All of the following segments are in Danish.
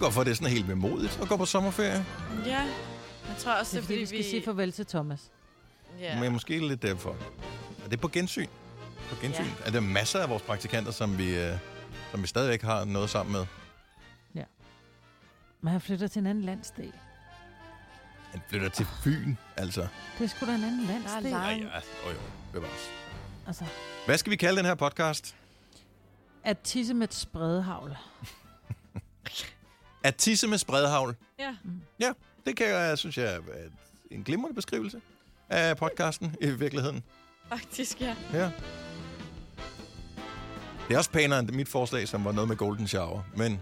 ikke, hvorfor det er sådan helt vemodigt at gå på sommerferie. Ja, jeg tror også, Det er fordi, vi skal sige farvel til Thomas. Ja. Men måske lidt derfor. Er det på gensyn? På gensyn? Ja. Er der masser af vores praktikanter, som vi, øh, som vi stadigvæk har noget sammen med? Men han flytter til en anden landsdel. Han flytter til Fyn, altså. Det er sgu da en anden landsdel. Nej. Ja, ja. Oh, jo, bevares. Altså, Hvad skal vi kalde den her podcast? at tisse med et spredehavl. At tisse med spredhavl. Ja. Ja, det kan jeg, synes jeg, er en glimrende beskrivelse af podcasten i virkeligheden. Faktisk, ja. Ja. Det er også pænere end mit forslag, som var noget med golden shower. Men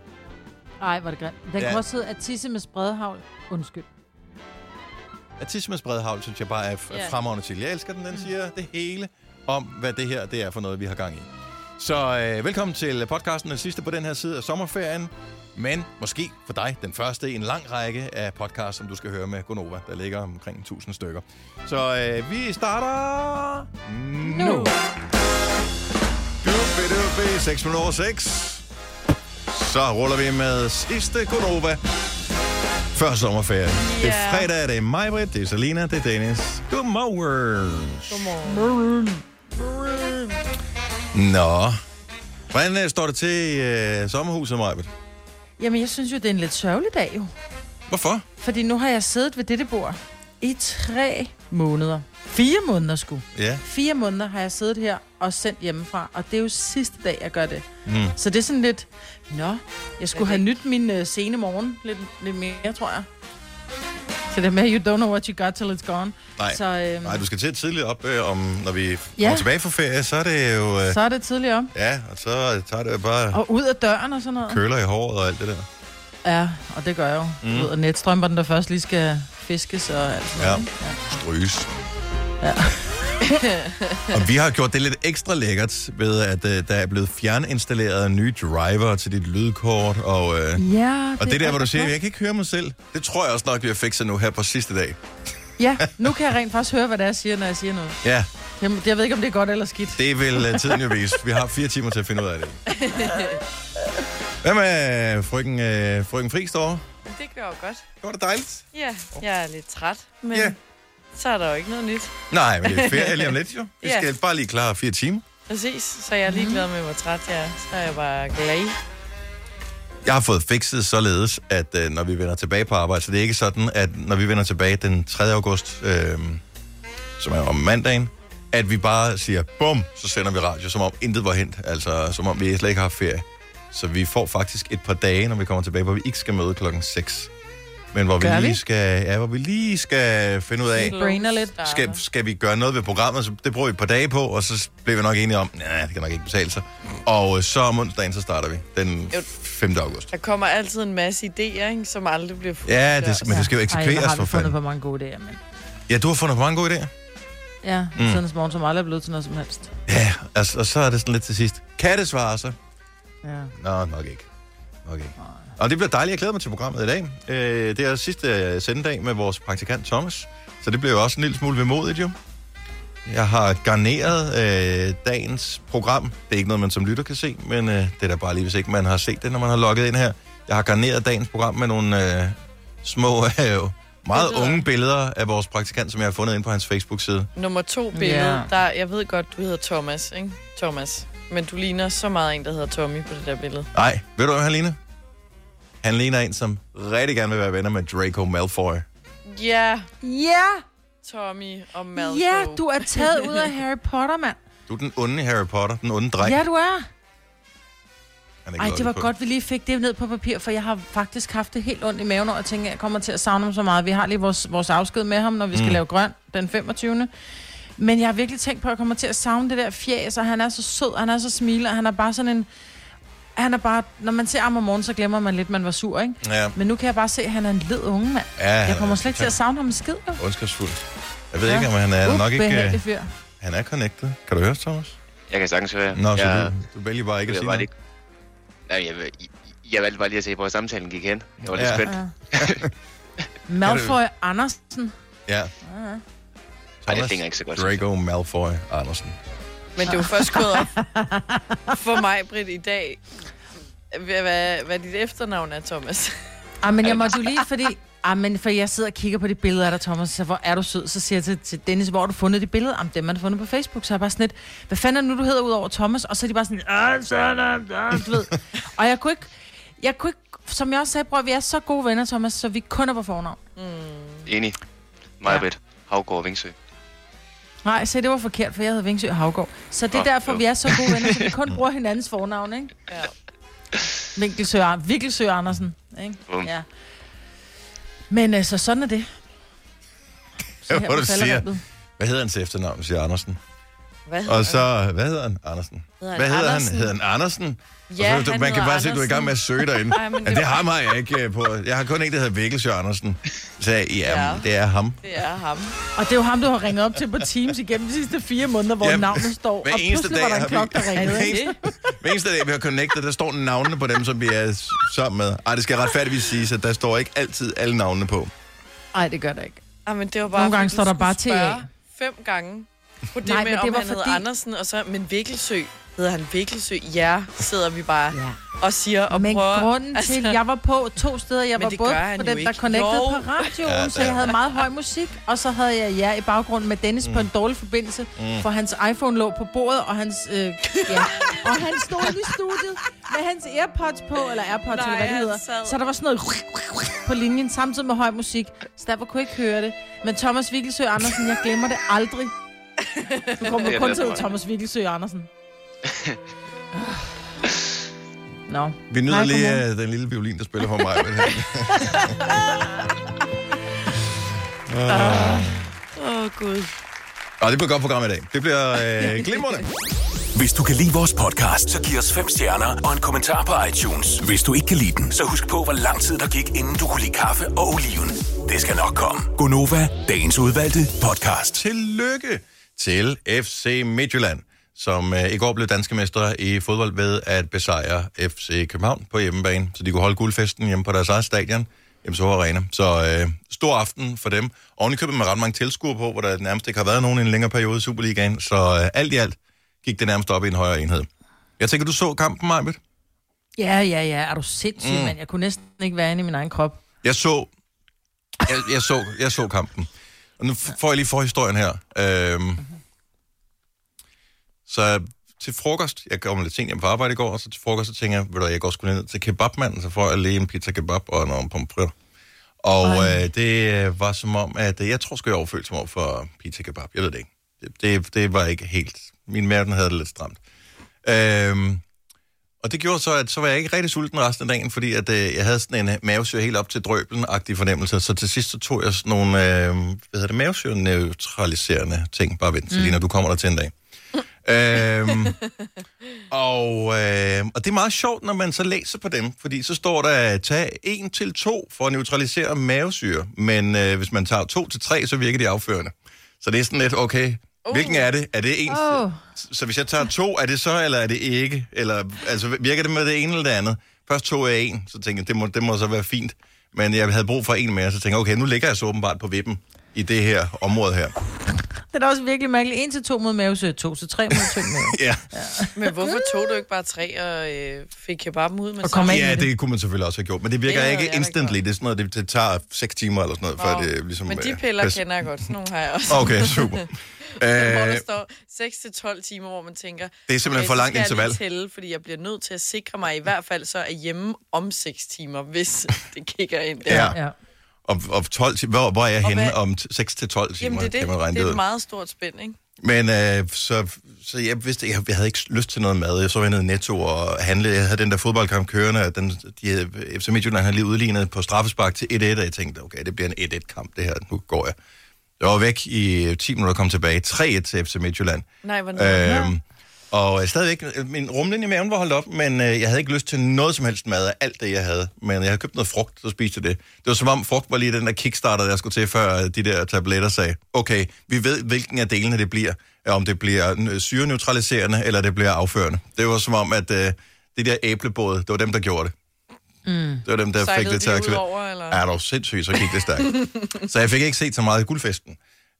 Ej, var det grimt. Den Ja. kan også hedde at tisse med spredehavl. Undskyld. at tisse med spredhavl, synes jeg bare er f- Ja. fremragende til. Jeg elsker den, den siger det hele om, hvad det her det er for noget, vi har gang i. Så øh, velkommen til podcasten, den sidste på den her side af sommerferien. Men måske for dig den første i en lang række af podcasts, som du skal høre med Gonova. Der ligger omkring 1000 stykker. Så øh, vi starter nu. Nu. Dubi, dubi, 6 minutter over 6. Så ruller vi med sidste Gonova. Før sommerferien. Det er fredag, det er mig, Britt, det er Selina, det er Dennis. Godmorgen. Godmorgen. Nå. Hvordan øh, står det til øh, sommerhuset, Majbet? Jamen, jeg synes jo, det er en lidt sørgelig dag jo. Hvorfor? Fordi nu har jeg siddet ved dette bord i tre måneder. Fire måneder sgu. Ja. Fire måneder har jeg siddet her og sendt hjemmefra, og det er jo sidste dag, jeg gør det. Mm. Så det er sådan lidt, nå, jeg skulle have nyt min uh, sene morgen lidt, lidt mere, tror jeg. Så det er med, you don't know what you got till it's gone. Nej. Så, øhm, Nej, du skal til tidligt op, øh, om, når vi kommer Ja. tilbage fra ferie, så er det jo... Øh, så er det tidligt op. ja, og så tager det jo bare Og ud af døren og sådan noget. køler i håret og alt det der. Ja, og det gør jeg jo. Mm. Ud af netstrømperne, der først lige skal fiskes og alt sådan Ja. noget. ikke? Stryges. Ja. Og vi har gjort det lidt ekstra lækkert ved, at øh, der er blevet fjerninstalleret nye driver til dit lydkort. Og, øh, Ja, og det der, hvor du siger, jeg kan ikke høre mig selv. Det tror jeg også nok, vi har fikset nu her på sidste dag. Ja, nu kan jeg rent faktisk høre, hvad det er, jeg siger, når jeg siger noget. Ja, Jeg, jeg ved ikke, om det er godt eller skidt. det vil uh, tiden jo vise. Vi har fire timer til at finde ud af det. Hvad med frøken, øh, frøken Friis derovre? Det gør jo godt. Det var da dejligt. Ja, jeg er lidt træt, men Ja. Så er der jo ikke noget nyt. Nej, men det er ferie lige om lidt jo. Vi Ja. skal bare lige klare fire timer. Præcis, så jeg er ligeglad med, hvor træt jeg er. Så er jeg bare glad. Jeg har fået fikset således, at øh, når vi vender tilbage på arbejde, så det er ikke sådan, at når vi vender tilbage den 3. august, øh, som er om mandagen, at vi bare siger, bum, så sender vi radio, som om intet var hent. Altså, som om vi slet ikke har haft ferie. Så vi får faktisk et par dage, når vi kommer tilbage, hvor vi ikke skal møde klokken 6. Men hvor vi lige vi? skal, ja, hvor vi lige skal finde ud af, brainer lidt. skal, skal vi gøre noget ved programmet, så det bruger vi et par dage på, og så bliver vi nok enige om, nej, det kan nok ikke betale sig. Og øh, så om onsdagen, så starter vi, den Jo. 5. august. Der kommer altid en masse idéer, ikke, som aldrig bliver fuldt. Ja, det, men det skal jo eksekveres har for vi fundet fanden. på mange gode idéer, men... Ja, du har fundet på mange gode idéer. Ja, Mm. siden morgen, som aldrig er blevet til noget som helst. Ja, altså, og så er det sådan lidt til sidst. Kan det svare sig? Ja. Nå, nok ikke. Nok ikke. Og det bliver dejligt. Jeg glæder mig til programmet i dag. Øh, det er sidste øh, sendedag med vores praktikant Thomas. Så det bliver jo også en lille smule vemodigt, jo. Jeg har garneret øh, dagens program. Det er ikke noget, man som lytter kan se, men øh, det er da bare lige, hvis ikke man har set det, når man har logget ind her. Jeg har garneret dagens program med nogle øh, små, øh, meget unge billeder af vores praktikant, som jeg har fundet ind på hans Facebook-side. Nummer to billede, Ja. der, jeg ved godt, du hedder Thomas, ikke? Thomas. Men du ligner så meget en, der hedder Tommy på det der billede. Nej, ved du, hvad han ligner? Han ligner en, som rigtig gerne vil være venner med Draco Malfoy. Ja, Ja! Tommy og Malfoy. Ja, du er taget ud af Harry Potter, mand. Du er den onde Harry Potter, den onde dreng. Ja, du er. Han er Ej, det var på. godt, vi lige fik det ned på papir, for jeg har faktisk haft det helt ondt i maven, og jeg tænker, jeg kommer til at savne ham så meget. Vi har lige vores, vores afsked med ham, når vi skal Mm. mm. lave grøn den 25. Men jeg har virkelig tænkt på, at jeg kommer til at savne det der fjæs, og han er så sød, og han er så smiler, og han er bare sådan en... Han er bare, når man ser ham om morgenen, så glemmer man lidt, at man var sur, ikke? Ja, Men nu kan jeg bare se, at han er en led unge mand. ja Jeg kommer slet ikke til at savne ham en skid, jo. Ondskabsfuld. Jeg ved ikke, om han er nok ikke... Uh, fyr. han er connected. Kan du høre os, Thomas? Jeg kan sagtens høre. Nå, så jeg, du, du vælger bare ikke at sige var noget. ikke... Nej, jeg, jeg, jeg valgte bare lige at se, hvor samtalen gik hen. Jeg var lidt Ja. spændt. Ja. Malfoy Andersen. Ja, Ej, det Thomas klinger ikke så godt. Draco Malfoy Andersen. Men det er jo først gået op for mig, Britt, i dag, hvad, hvad, dit efternavn er, Thomas. Ah, men jeg måtte jo lige, fordi... Ah, men for jeg sidder og kigger på de billeder af dig, Thomas, så hvor er du sød. Så siger jeg til, til Dennis, hvor har du fundet de billeder? Jamen, dem har du fundet på Facebook. Så er jeg bare sådan lidt, hvad fanden er det nu, du hedder ud over Thomas? Og så er de bare sådan, ah, så der, ah, du ved. Og jeg kunne ikke, jeg kunne ikke, som jeg også sagde, bror, vi er så gode venner, Thomas, så vi kun er på fornavn. Enig. Majbet. Havgård Vingsø. Nej, se, det var forkert, for jeg hedder Vingsø Havgård. Så det er Åh, derfor, jo. vi er så gode venner, så vi kun bruger hinandens fornavn, ikke? Ja. Vinkelsø, Vinkelsø Andersen, ikke? Ja. Men altså, sådan er det. Så Ja, her hvor du siger. Hvad hedder hans efternavn, siger Andersen. Hvad Og så, hvad hedder han? Andersen. Hedder han Hvad hedder han? Andersen? Hedder han Andersen? Ja, og så, han man kan bare se, at du er i gang med at søge derinde. Ej, men men det det var- har mig jeg ikke øh, på. Jeg har kun en, der hedder Vikkelsjø Andersen. Så ja, Ja. det er ham. Det er ham. Og det er jo ham, du har ringet op til på Teams igennem de sidste fire måneder, hvor Ja, navnet står. hver og eneste pludselig var dag der en klokke, der ringede. Hver ikke? eneste, hver eneste dag, vi har connectet, der står navnene på dem, som vi er sammen med. Ej, det skal retfærdigvis siges, at der står ikke altid alle navnene på. Nej, det gør det ikke. Ah, men det var bare, Nogle gange står der bare TA. Fem gange på det Nej, Nej, men med, det om var han fordi... hedder Andersen, og så, men Vikkelsø, hedder han Vikkelsø? Ja, sidder vi bare Ja. og siger og Men prøver... grunden altså, til, jeg var på to steder, jeg Men var både på den, der connected Jo. på radioen, Ja, ja, så jeg ja. havde meget høj musik, og så havde jeg jer i baggrunden med Dennis mm. på en dårlig forbindelse, mm. for hans iPhone lå på bordet, og hans, øh, ja. og han stod i studiet med hans Airpods på, eller Airpods, Nej, eller hvad det hedder. sad- Så der var sådan noget på linjen, samtidig med høj musik, så derfor kunne jeg ikke høre det. Men Thomas Vikkelsø Andersen, jeg glemmer det aldrig. Du kommer Det er kun til. Thomas Vikkelsø Andersen. Nå. Vi nyder Nej, lige uh, den lille violin, der spiller for mig. Åh, oh, Gud. Og det bliver et godt program i dag. Det bliver øh, glimrende. Hvis du kan lide vores podcast, så giv os fem stjerner og en kommentar på iTunes. Hvis du ikke kan lide den, så husk på, hvor lang tid der gik, inden du kunne lide kaffe og oliven. Det skal nok komme. Gonova, dagens udvalgte podcast. Tillykke til FC Midtjylland, som øh, i går blev danske mestre i fodbold ved at besejre FC København på hjemmebane, så de kunne holde guldfesten hjemme på deres eget stadion, MSH Arena. Så øh, stor aften for dem. Oven i købet med ret mange tilskuere på, hvor der nærmest ikke har været nogen i en længere periode i Superligaen, så øh, alt i alt gik det nærmest op i en højere enhed. Jeg tænker, du så kampen, Majbet? Ja, ja, ja. Er du sindssyg, mm. mand? Jeg kunne næsten ikke være inde i min egen krop. Jeg så, jeg, jeg så, jeg så kampen. Og nu får jeg lige forhistorien her. Øhm, så til frokost, jeg kom lidt sent hjem på arbejde i går, og så til frokost, så tænker jeg, ved du, jeg går sgu ned til kebabmanden, så får jeg lige en pizza kebab og nogle pomfritter. Og øh, det øh, var som om, at øh, jeg tror sgu, jeg overfølte mig over for pizza kebab. Jeg ved det ikke. Det, det, det var ikke helt... Min mave, den havde det lidt stramt. Øhm, og det gjorde så, at så var jeg ikke rigtig sulten resten af dagen, fordi at, øh, jeg havde sådan en mavesyre helt op til drøbelen-agtig fornemmelse. Så til sidst så tog jeg sådan nogle øh, hvad hedder det, mavesyre-neutraliserende ting. Bare vent til lige, når du kommer der til en dag. øhm, og, øh, og det er meget sjovt, når man så læser på dem, fordi så står der, tag 1 til 2 for at neutralisere mavesyre, men øh, hvis man tager 2 til 3, så virker de afførende. Så det er sådan lidt, okay, hvilken er det? Er det en? Åh. Så hvis jeg tager to, er det så, eller er det ikke? Eller, altså, virker det med det ene eller det andet? Først to er en, så tænkte jeg, det må, det må så være fint. Men jeg havde brug for en mere, så tænkte jeg, okay, nu ligger jeg så åbenbart på vippen i det her område her. Det er da også virkelig mærkeligt. 1 til 2 mod mavesø, 2 til 3 mod tynd mave. Ja, Men hvorfor tog du ikke bare tre og øh, fik kebaben ud med Og kom ja det. det kunne man selvfølgelig også have gjort, men det virker Det ikke instantly. Det er sådan noget, det, det tager 6 timer eller sådan noget, før det ligesom... Men de øh, piller pas- kender jeg godt. Sådan nogle har jeg også. Okay, super. hvor der øh, står 6-12 timer, hvor man tænker... det er simpelthen okay, for langt skal jeg interval. Tælle, fordi jeg bliver nødt til at sikre mig i hvert fald så er hjemme om 6 timer, hvis det kigger ind der. Ja. Ja. Og, og 12 timer, hvor, hvor er jeg Og henne hvad- om 6 til 12 timer, Jamen det er det. kan man regne Det er et meget stort spænd, ikke? Men øh, så, så jeg vidste, jeg, jeg havde ikke lyst til noget mad. Jeg så jeg ned i Netto og handle. Jeg havde den der fodboldkamp kørende, og den, de, FC Midtjylland havde lige udlignet på straffespark til 1-1, og jeg tænkte, okay, det bliver en 1-1-kamp, det her. Nu går jeg. Jeg var væk i 10 minutter og kom tilbage. 3-1 til FC Midtjylland. Nej, hvordan Øhm, og øh, stadigvæk, min rumlen i maven var holdt op, men øh, jeg havde ikke lyst til noget som helst mad af alt det, jeg havde. Men jeg havde købt noget frugt, så spiste jeg det. Det var som om frugt var lige den der kickstarter, der skulle til, før øh, de der tabletter sagde, okay, vi ved, hvilken af delene det bliver. Ja, Om det bliver øh, syreneutraliserende, eller det bliver afførende. Det var som om, at øh, de der æblebåde, det var dem, der gjorde det. Mm. Det var dem, der fik Sejlede det til at aktivere. eller? Er du sindssygt, så gik det stærkt. så jeg fik ikke set så meget af guldfesten,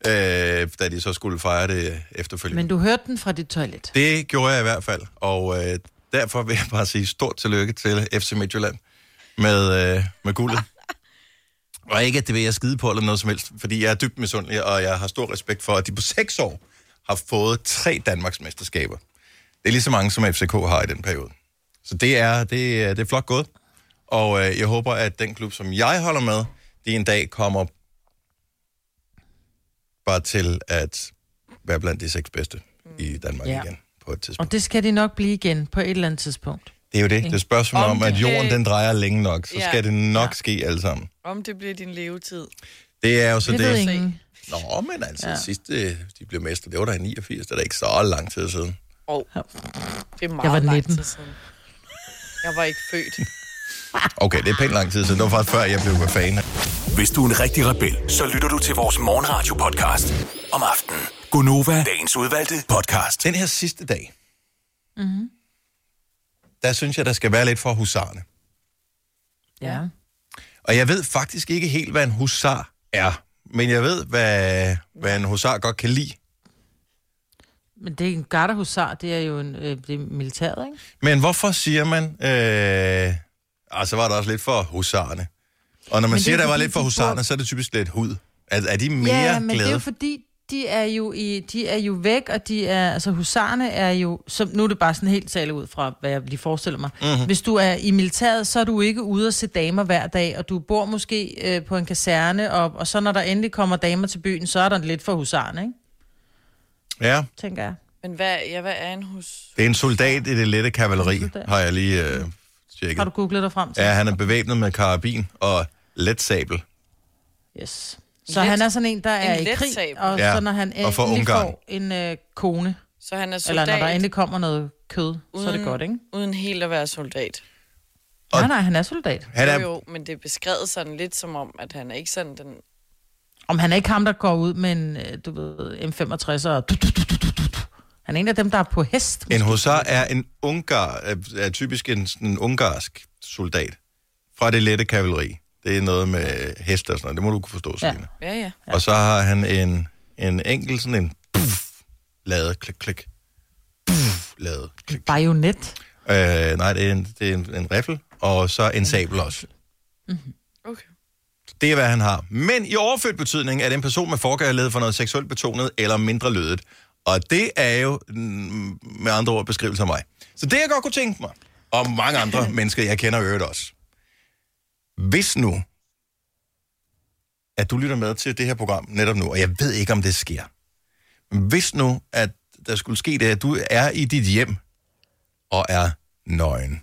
øh, da de så skulle fejre det efterfølgende. Men du hørte den fra dit toilet. Det gjorde jeg i hvert fald, og øh, derfor vil jeg bare sige stort tillykke til FC Midtjylland. med, øh, med guldet. Og ikke, at det vil jeg skide på eller noget som helst, fordi jeg er dybt misundelig, og jeg har stor respekt for, at de på seks år har fået tre Danmarks mesterskaber. Det er lige så mange, som FCK har i den periode. Så det er, det er, det er flot gået. Og øh, jeg håber, at den klub, som jeg holder med, de en dag kommer bare til at være blandt de seks bedste i Danmark Ja. ja. igen på et tidspunkt. Og det skal de nok blive igen på et eller andet tidspunkt. Det er jo det. Det er et spørgsmål om, Om at jorden den drejer længe nok, så Ja. skal det nok ske alle sammen. Om det bliver din levetid. Det er jo så Det det. ingen. Nå, men altså, ja. Ja. sidste de blev mester, det var der i 89, det er da ikke så lang tid siden. Oh, det er meget Jeg var lang 19. tid siden. Jeg var ikke født. Okay, det er pænt lang tid siden. Det var faktisk før, jeg blev fan. Hvis du er en rigtig rebel, så lytter du til vores morgenradio-podcast om aftenen. Gunova, dagens udvalgte podcast. Den her sidste dag, Mhm. der synes jeg, der skal være lidt for husarne. Ja. Og jeg ved faktisk ikke helt, hvad en husar er. Men jeg ved, hvad, hvad en husar godt kan lide. Men det er en gardehusar, det er jo en, øh, det er militæret, ikke? Men hvorfor siger man... Øh, ah, så var der også lidt for husarne. Og når man Men siger, er der var lidt for bor- så er det typisk lidt hud. Er, er de mere ja, men glade? det er jo fordi, de er jo, i, de er jo væk, og de er, altså husarne er jo, som, nu er det bare sådan helt tale ud fra, hvad jeg lige forestiller mig. Mhm. Mm-hmm. Hvis du er i militæret, så er du ikke ude at se damer hver dag, og du bor måske øh, på en kaserne, og, og så når der endelig kommer damer til byen, så er der lidt for husarne, ikke? Ja, Tænker jeg. Men hvad, ja, hvad er en hus? det er en soldat i det lette kavaleri, har jeg lige øh, tjekket. Har du googlet dig frem til? Ja, han er bevæbnet med karabin og let sabel. Yes. Så Let- han er sådan en, der er en i let krig, sabel. og Ja, så når han endelig Ungarn. får en øh, kone, Så han er eller soldat, når der endelig kommer noget kød, så er det Uden- godt, ikke? uden helt at være soldat. Og- Nej, nej, han er soldat. Han Jo, er, jo, men det er beskrevet sådan lidt som om, at han er ikke sådan den... Om han er ikke ham, der går ud med en, øh, du ved, M65 og... Du, du, du, du, du, du. Han er en af dem, der er på hest. en husar er en ungar, er, er typisk en, en ungarsk soldat fra det lette kavaleri. Det er noget med heste og sådan noget. Det må du kunne forstå, Ja. Selina. Ja, ja. Ja. Og så har han en, en enkelt sådan en puff, lavet klik, klik. Puff, lavet klik. Bajonet. Øh, nej, det er en, det er en, en riffel, og så en sabel også. Okay. Det er, hvad han har. Men i overført betydning er det en person med forkærlighed for noget seksuelt betonet eller mindre lødet. Og det er jo mm, med andre ord beskrivelse af mig. Så det, jeg godt kunne tænke mig, og mange andre mennesker, jeg kender i øvrigt også. Hvis nu, at du lytter med til det her program netop nu, og jeg ved ikke, om det sker. Hvis nu, at der skulle ske det, at du er i dit hjem og er nøgen,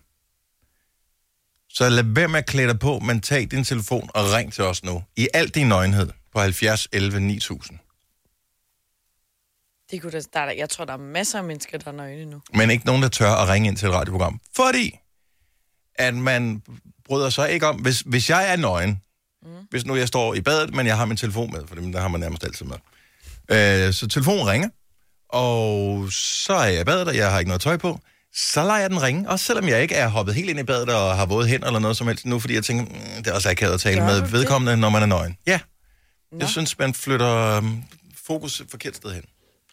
så lad være med at klæde dig på, men tag din telefon og ring til os nu. I al din nøgenhed på 70 11 9000. Det kunne da, der- jeg tror, der er masser af mennesker, der er nøgne nu. Men ikke nogen, der tør at ringe ind til et radioprogram. Fordi at man bryder sig ikke om, hvis, hvis jeg er nøgen, mm. hvis nu jeg står i badet, men jeg har min telefon med, for der har man nærmest altid med. Øh, så telefonen ringer, og så er jeg i badet, og jeg har ikke noget tøj på. Så lader jeg den ringe, også selvom jeg ikke er hoppet helt ind i badet og har våde hænder eller noget som helst nu, fordi jeg tænker, mm, det er også akavet at tale Gør med du det? vedkommende, når man er nøgen. Ja, Nå. jeg synes, man flytter um, fokus et forkert sted hen.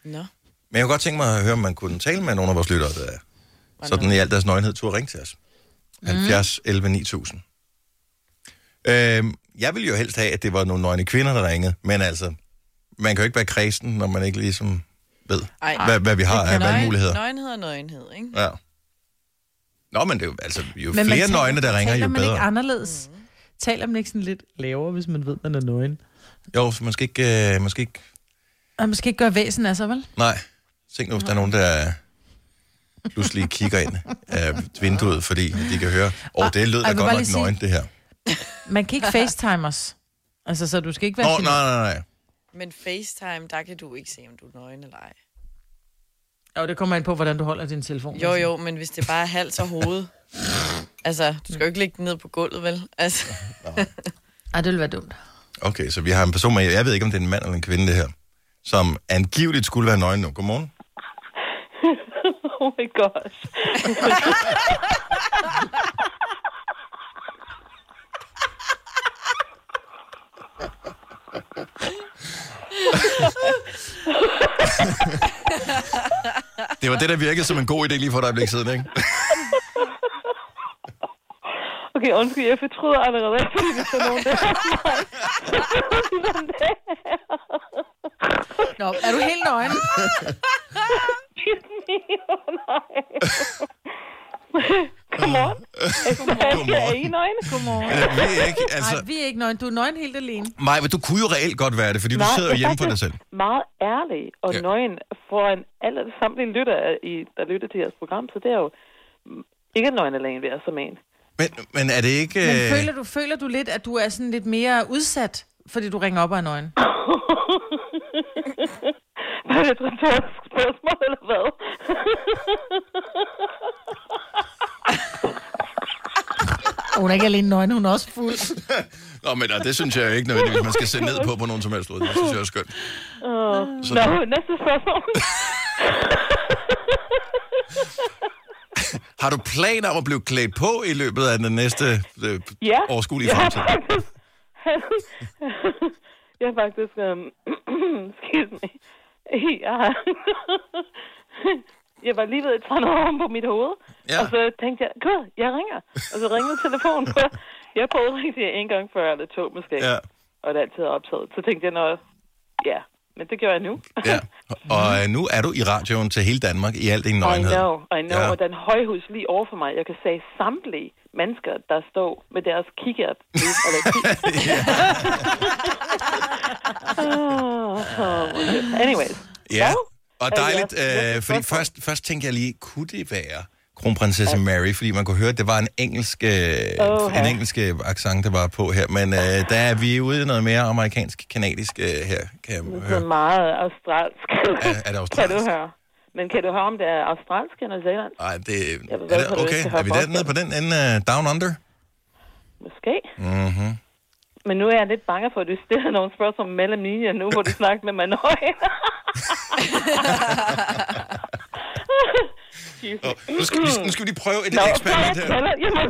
Nå. Men jeg kunne godt tænke mig at høre, om man kunne tale med nogle af vores lyttere, der er sådan i al deres nøgenhed, turde ringe til os. 70 11 9000. Øhm, jeg ville jo helst have, at det var nogle nøgne kvinder, der ringede, men altså, man kan jo ikke være kredsen, når man ikke ligesom ved, Ej. hvad, hvad vi har af valgmuligheder. Nøgenhed og nøgenhed, ikke? Ja. Nå, men det er jo, altså, jo Men flere taler- nøgne, der ringer, taler jo man ikke bedre. anderledes? Mm. Taler man ikke sådan lidt lavere, hvis man ved, man er nøgen? Jo, så man skal ikke, øh, man skal ikke Og man skal ikke gøre væsen af sig, vel? Nej. Tænk nu, hvis der er nogen, der pludselig kigger ind af vinduet, fordi de kan høre, åh, oh, det lød da godt nok sige- nøgen, det her. Man kan ikke facetime os. Altså, så du skal ikke være Nå, nej, nej, nej. Men FaceTime, der kan du ikke se, om du er nøgen eller ej. Jo, det kommer ind på, hvordan du holder din telefon. Jo, jo, men hvis det bare er hals og hoved. altså, du skal jo ikke lægge den ned på gulvet, vel? Altså, Ej, det ville være dumt. Okay, så vi har en person med, jeg ved ikke, om det er en mand eller en kvinde, det her, som angiveligt skulle være nøgen nu. Godmorgen. Oh my gosh. Det var det, der virkede som en god idé lige for et øjeblik siden, ikke? Okay, undskyld, jeg fortryder allerede, fordi der er nogen, er der. Nå, er du helt nøgen? Nej. Godmorgen. Godmorgen. Er I nøgne? Godmorgen. Jeg ved ikke, altså... Nej, vi er ikke nøgen. Du er nøgen helt alene. Maj, men du kunne jo reelt godt være det, fordi du Nej, sidder jo jeg hjemme for dig selv. meget ærlig og Ja. nøgen foran alle samtlige lytter, i, der lytter til jeres program, så det er jo ikke nøgen alene ved at som en. Men, men er det ikke... Men øh, føler du, føler du lidt, at du er sådan lidt mere udsat, fordi du ringer op er nøgen? Var det et retorisk spørgsmål, eller hvad? Hun er ikke alene nøgen, hun er også fuld. Nå, men det synes jeg jo ikke nødvendigvis, man skal se ned på på nogen som helst måde. Det synes jeg er skønt. Uh, Så Nå, du- næste spørgsmål. Har du planer om at blive klædt på i løbet af den næste øh, ja. overskuelige jeg har fremtid? faktisk... jeg har faktisk... Um, excuse me. Jeg, har, jeg var lige ved at noget om på mit hoved. Ja. Og så tænkte jeg, gud, jeg ringer. Og så ringede telefonen. Jeg prøvede rigtig en gang før, eller to måske. Ja, Og det er altid optaget. Så tænkte jeg, noget, ja, men det gør jeg nu. ja. Og øh, nu er du i radioen til hele Danmark i al din I nøgenhed. know, I know. Ja. Og den højhus lige over for mig, jeg kan se samtlige mennesker, der står med deres kikkert. eller Ah, Anyways. Ja, Ja. Og Ja, dejligt, ja. Ja, øh, fordi først, først tænkte jeg lige, kunne det være kronprinsesse Mary, fordi man kunne høre, at det var en engelsk, øh, Åh, en ja. engelsk øh, accent, der var på her, men øh, der er vi ude i noget mere amerikansk-kanadisk øh, her, kan jeg Det er høre. meget australsk. Er, er det Kan du australsk? høre? Men kan du høre, om det er australsk eller zealand? Nej, det, Jeg ved, er det, okay, er vi dernede på den ende uh, down under? Måske. Mhm. Men nu er jeg lidt bange for, at du stiller nogle spørgsmål mellem linjer nu, hvor du snakker med mig Oh, nu, skal, vi- nu skal vi lige prøve et Nå, eksperiment her. jeg jeg må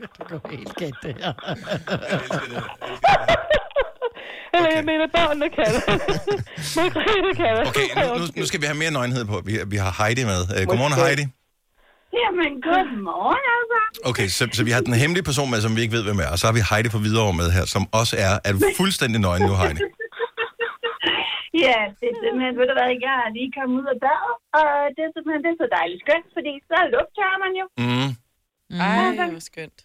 Det går helt galt, det her. Eller jeg mener, børnene kan det. Margrethe kan det. Okay, nu, nu, nu skal vi have mere nøgenhed på. Vi, vi har Heidi med. Uh, godmorgen. Heidi. Jamen, godmorgen altså. Okay, så, så vi har den hemmelige person med, som vi ikke ved, hvem er. Og så har vi Heidi fra Hvidovre med her, som også er, er fuldstændig nøgen nu, Heidi. Ja, det er simpelthen, ved du hvad, jeg er lige kommet ud af badet, og det er simpelthen det er så dejligt skønt, fordi så lugter man jo. Mm. Ej, hvor skønt.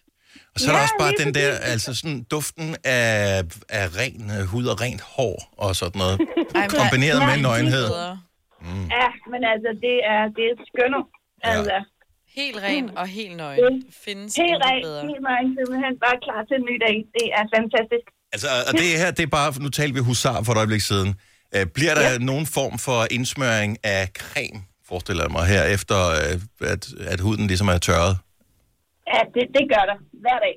Og så er der Ja, også bare den der, altså sådan duften af, af ren øh, hud og rent hår og sådan noget. Ej, Kombineret med Ja, nøgenhed. bedre. Ja, men altså, det er, det er skønner. Altså, Helt ren og helt nøgen. Mm. Findes helt rent, bedre. helt nøgen, simpelthen bare klar til en ny dag. Det er fantastisk. Altså, og det her, det er bare, nu talte vi husar for et øjeblik siden. Øh, bliver der ja. nogen form for indsmøring af creme, forestiller jeg mig her, efter øh, at, at huden ligesom er tørret? Ja, det, det gør der hver dag.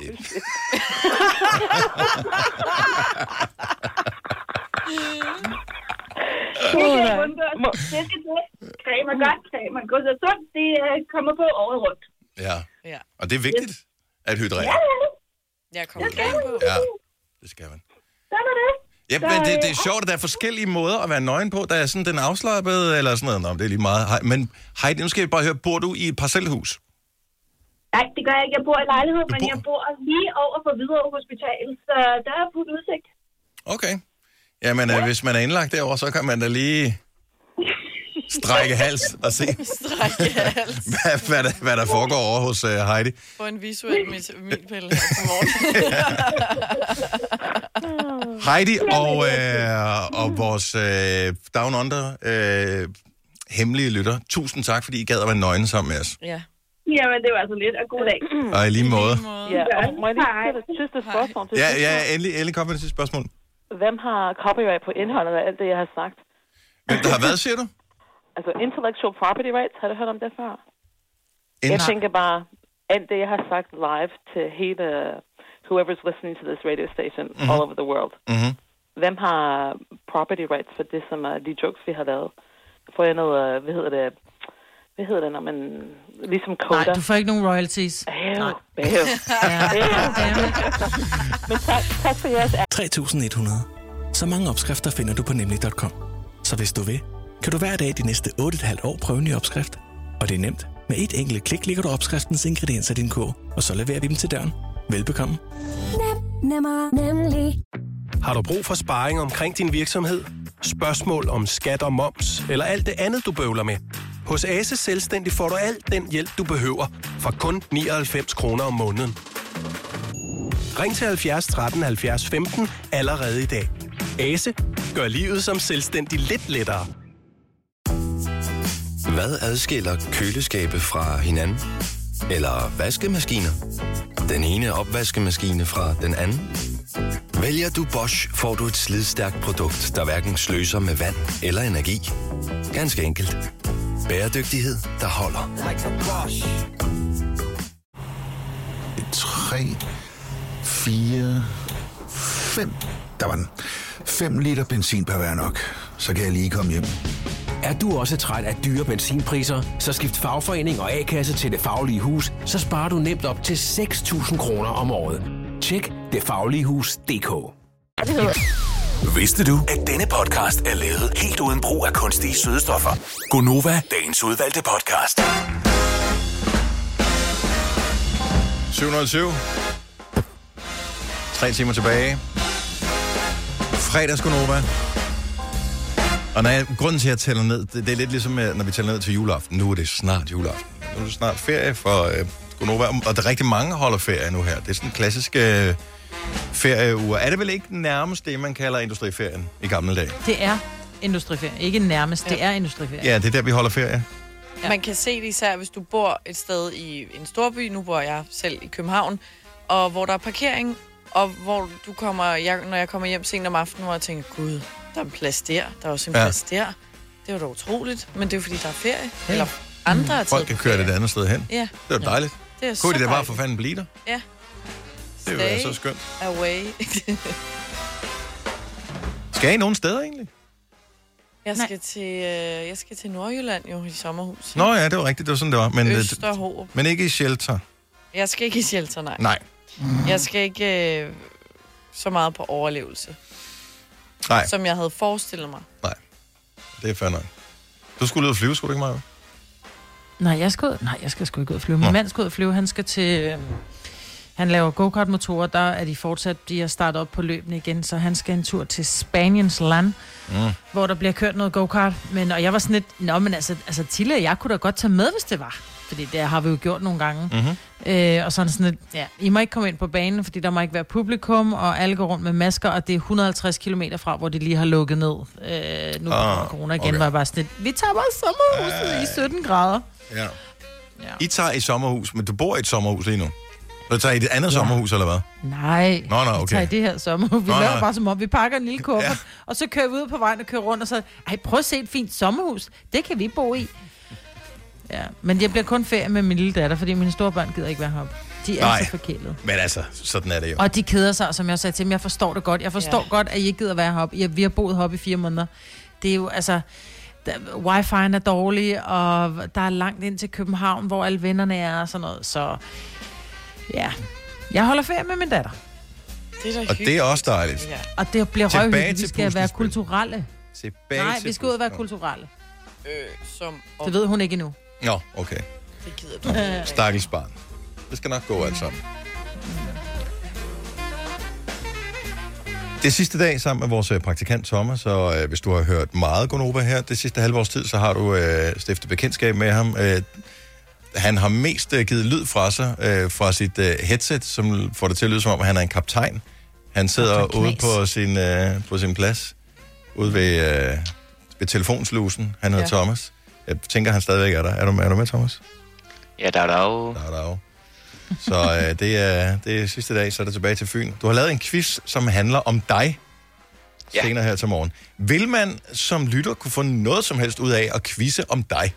Det Må- Det skal til. Creme er godt, creme er godt og sundt. Det øh, kommer på året rundt. Ja. Ja. Og det er vigtigt at hydrere. Ja, ja, Jeg kommer gerne på. Ja, det skal man. sådan er det. Ja, men det, det er sjovt, at der er forskellige måder at være nøgen på. Der er sådan den afslappede, eller sådan noget. Nå, det er lige meget. Hej- Men Heidi, nu skal jeg bare høre, bor du i et parcelhus? Nej, det gør jeg ikke. Jeg bor i lejlighed, men bor- jeg bor lige over for Hvidovre Hospital, så der er fuld udsigt. Okay. Jamen, ja. hvis man er indlagt derovre, så kan man da lige strække hals og se, Strække hals. hvad, hvad, der, hvad der foregår over hos uh, Heidi. Få en visuel mit- milpille her til morgen. Heidi og, øh, og vores øh, Down Under øh, hemmelige lytter, tusind tak, fordi I gad at være nøgne sammen med os. Ja. Jamen, det var så lidt, og god dag. Og i lige måde. Ja, og må jeg lige stille et sidste spørgsmål til Ja, ja, endelig, endelig kom med det sidste spørgsmål. Hvem har copyright på indholdet af alt det, jeg har sagt? Hvem der har været, siger du? Altså intellectual property rights, har du hørt om det før? En, Jeg tænker bare, alt det, jeg har sagt live til hele whoever's listening to this radio station mm-hmm. all over the world. mm-hmm. Hvem har property rights for det, som er de jokes, vi har lavet? Får jeg noget, øh, hvad hedder det, hvad hedder det, når man, ligesom Nej, coder? du får ikke nogen royalties. Bæv, Nej. Men tak, tak for jeres 3100. Så mange opskrifter finder du på nemlig.com. Så hvis du vil, kan du hver dag de næste 8,5 år prøve en ny opskrift. Og det er nemt. Med et enkelt klik ligger du opskriftens ingredienser i din kog, og så leverer vi dem til døren. Velbekomme. Nemmer, nemlig. Har du brug for sparring omkring din virksomhed? Spørgsmål om skat og moms, eller alt det andet, du bøvler med? Hos Ase Selvstændig får du alt den hjælp, du behøver, for kun 99 kroner om måneden. Ring til 70 13 70 15 allerede i dag. Ase gør livet som selvstændig lidt lettere. Hvad adskiller køleskabe fra hinanden? Eller vaskemaskiner? Den ene opvaskemaskine fra den anden? Vælger du Bosch, får du et slidstærkt produkt, der hverken sløser med vand eller energi. Ganske enkelt. Bæredygtighed, der holder. 3, 4, 5. Der var den. 5 liter benzin per hver nok. Så kan jeg lige komme hjem. Er du også træt af dyre benzinpriser, så skift fagforening og A-kasse til Det Faglige Hus, så sparer du nemt op til 6.000 kroner om året. Tjek detfagligehus.dk Vidste du, at denne podcast er lavet helt uden brug af kunstige sødestoffer? Gonova, dagens udvalgte podcast. 707. Tre timer tilbage. Fredagsgonova. Og når jeg, grunden til, at jeg tæller ned, det, det er lidt ligesom, øh, når vi tæller ned til juleaften. Nu er det snart juleaften. Nu er det snart ferie for øh, Gonova, og der er rigtig mange holder ferie nu her. Det er sådan en klassisk øh, ferieuge. Er det vel ikke nærmest det, man kalder industriferien i gamle dage? Det er industriferie. Ikke nærmest, det er industriferie. Ja, det er der, vi holder ferie. Ja. Man kan se det især, hvis du bor et sted i en storby. Nu bor jeg selv i København. Og hvor der er parkering, og hvor du kommer, jeg, når jeg kommer hjem sent om aftenen, hvor jeg tænker, gud, der er en plads der, der er også en Ja. ja. plads der. Det var da utroligt, men det er jo fordi, der er ferie. Ja. Eller andre er taget Folk kan køre det et andet sted hen. Ja. Det er dejligt. Det er Kunne så de da bare for fanden blive der? Ja. Det være så skønt. Away. Skal I nogen steder egentlig? jeg, skal til, øh, jeg skal til Nordjylland jo i sommerhus. Nå ja, det var rigtigt, det var sådan, det var. Men, øh, Østerhorup. men ikke i shelter. Jeg skal ikke i shelter, nej. Nej. Jeg skal ikke øh, så meget på overlevelse, Nej, som jeg havde forestillet mig. det er fair nok. Du skulle ud og flyve, skulle du ikke, Maja? Nej, jeg skal, nej, jeg skal sgu ikke ud og flyve. Min Nå. mand skal ud og flyve. Han skal til... Øh, han laver go-kart-motorer. Der er de fortsat... De er startet op på løbene igen, så han skal en tur til Spaniens land, Mm. hvor der bliver kørt noget go-kart. Men, og jeg var sådan lidt... Nå, men altså, altså Tille og jeg kunne da godt tage med, hvis det var. Fordi det har vi jo gjort nogle gange. Mm-hmm. Øh, og sådan sådan lidt, ja, I må ikke komme ind på banen, fordi der må ikke være publikum, og alle går rundt med masker, og det er 150 km fra, hvor de lige har lukket ned. Øh, nu Ah, corona igen, okay. var jeg bare sådan lidt, vi tager bare sommerhuset Ja, i 17 grader. Ja. Ja. I tager i sommerhus, men du bor i et sommerhus lige nu. Så tager I et andet ja. sommerhus, eller hvad? Nej, Nå, nå, vi okay. tager i det her sommerhus. Vi Nå, laver nå. bare som om, vi pakker en lille kuffert, ja. og så kører vi ud på vejen og kører rundt, og så, ej, prøv at se et fint sommerhus. Det kan vi bo i. Ja, men jeg bliver kun ferie med min lille datter, fordi mine store børn gider ikke være heroppe. De er Nej. så forkælet. Men altså, sådan er det jo. Og de keder sig, som jeg sagde til dem. Jeg forstår det godt. Jeg forstår ja. godt, at I ikke gider være heroppe. Jeg, vi har boet heroppe i fire måneder. Det er jo, altså... Der, Wi-Fi'en er dårlig, og der er langt ind til København, hvor alle vennerne er og sådan noget. Så ja, jeg holder ferie med min datter. Det er da Og det er også dejligt. Ja. Og det bliver Tilbage røvhyggeligt. Vi til skal være puslespil. kulturelle. Tilbage Nej, til vi skal ud og være puslespil. kulturelle. Øh, som om, Det ved hun ikke endnu. Nå, okay. det gider du. Stakkels barn. Det skal nok gå alt sammen. Det er sidste dag sammen med vores øh, praktikant Thomas, så øh, hvis du har hørt meget Gonova her det sidste halve års tid, så har du øh, stiftet bekendtskab med ham. Øh, han har mest øh, givet lyd fra sig, øh, fra sit øh, headset, som får det til at lyde som om, han er en kaptajn. Han sidder Kaptajn ude på sin, øh, på sin plads, ude ved, øh, ved telefonslusen. Han hedder ja. Ja. Thomas. Jeg tænker, han stadigvæk er der. Er du, er du med, Thomas? Ja, der er der jo... Der er der jo. Så øh, det, er, det er sidste dag, så er det tilbage til Fyn. Du har lavet en quiz, som handler om dig Ja. senere her til morgen. Vil man som lytter kunne få noget som helst ud af at quizze om dig?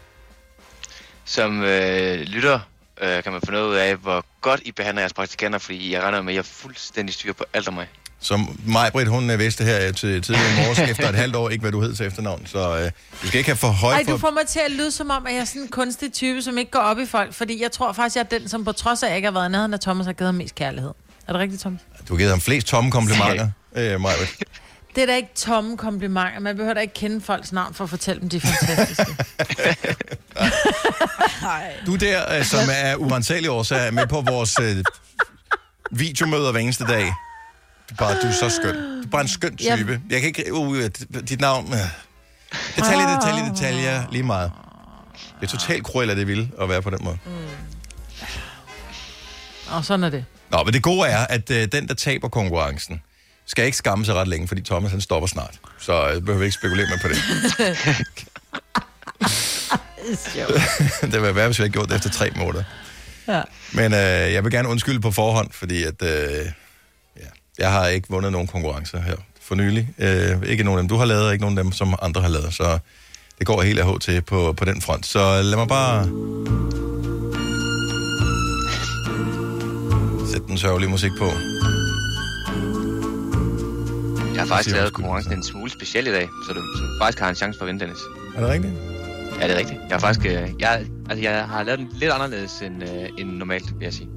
Som øh, lytter øh, kan man få noget ud af, hvor godt I behandler jeres praktikanter, fordi jeg regner med, at jeg er fuldstændig styr på alt om mig. Som mig, Britt, hun øh, vidste her til tidligere i morges, efter et halvt år, ikke hvad du hed til efternavn. Så øh, du skal ikke have for højt Ej, for... du får mig til at lyde som om, at jeg er sådan en kunstig type, som ikke går op i folk. Fordi jeg tror faktisk, jeg er den, som på trods af, at jeg ikke har været nærheden af Thomas, har givet ham mest kærlighed. Er det rigtigt, Thomas? Du har givet ham flest tomme komplimenter, øh, Maja. Det er da ikke tomme komplimenter. Man behøver da ikke kende folks navn for at fortælle dem, de er fantastiske. Du der, øh, som er urensagelige årsager, er med på vores øh, videomøder hver eneste dag. Du er, bare, du er så skøn. Du er bare en skøn type. Jeg kan ikke... Uh, dit navn... Uh, detalje, detalje, detaljer. Lige meget. Det er totalt cruel, at det vil at være på den måde. Og sådan er det. Nå, men det gode er, at øh, den, der taber konkurrencen, skal ikke skamme sig ret længe, fordi Thomas han stopper snart. Så øh, behøver vi ikke spekulere mere på det. det vil være, hvis vi havde gjort det efter tre måneder. Ja. Men øh, jeg vil gerne undskylde på forhånd, fordi at, øh, ja, jeg har ikke vundet nogen konkurrencer her for nylig. Øh, ikke nogen af dem, du har lavet, og ikke nogen af dem, som andre har lavet. Så det går helt af til på, på den front. Så lad mig bare sætte den sørgelige musik på. Jeg har faktisk lavet konkurrencen en smule speciel i dag, så du, så du faktisk har en chance for at vinde, Dennis. Er det rigtigt? Ja, det er rigtigt. Jeg har faktisk øh, jeg, altså, jeg har lavet den lidt anderledes end, øh, end normalt, vil jeg sige.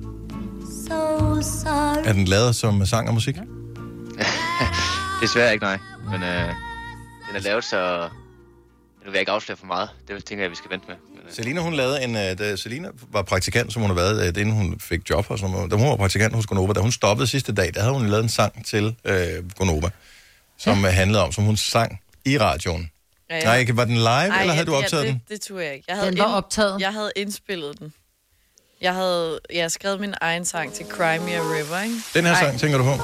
So sorry. Er den lavet som sang og musik? Desværre ikke, nej. Men øh, den er lavet, så... Nu vil jeg ikke afsløre for meget. Det tænker jeg, vi skal vente med. Øh, Selina, hun lavede en... Uh, da Selina var praktikant, som hun har været, uh, inden hun fik job og sådan noget. Da hun var praktikant hos Gonova, da hun stoppede sidste dag, der havde hun lavet en sang til uh, Gonova, som ja. handlede om, som hun sang i radioen. Ja, Ja, ja. Nej, var den live, Ej, eller havde ja, du optaget det, den? Det, det turde jeg ikke. Jeg havde Den var optaget. Jeg havde indspillet den. Jeg havde jeg skrevet min egen sang til Cry Me a River, ikke? Den her Ej. sang, tænker du på?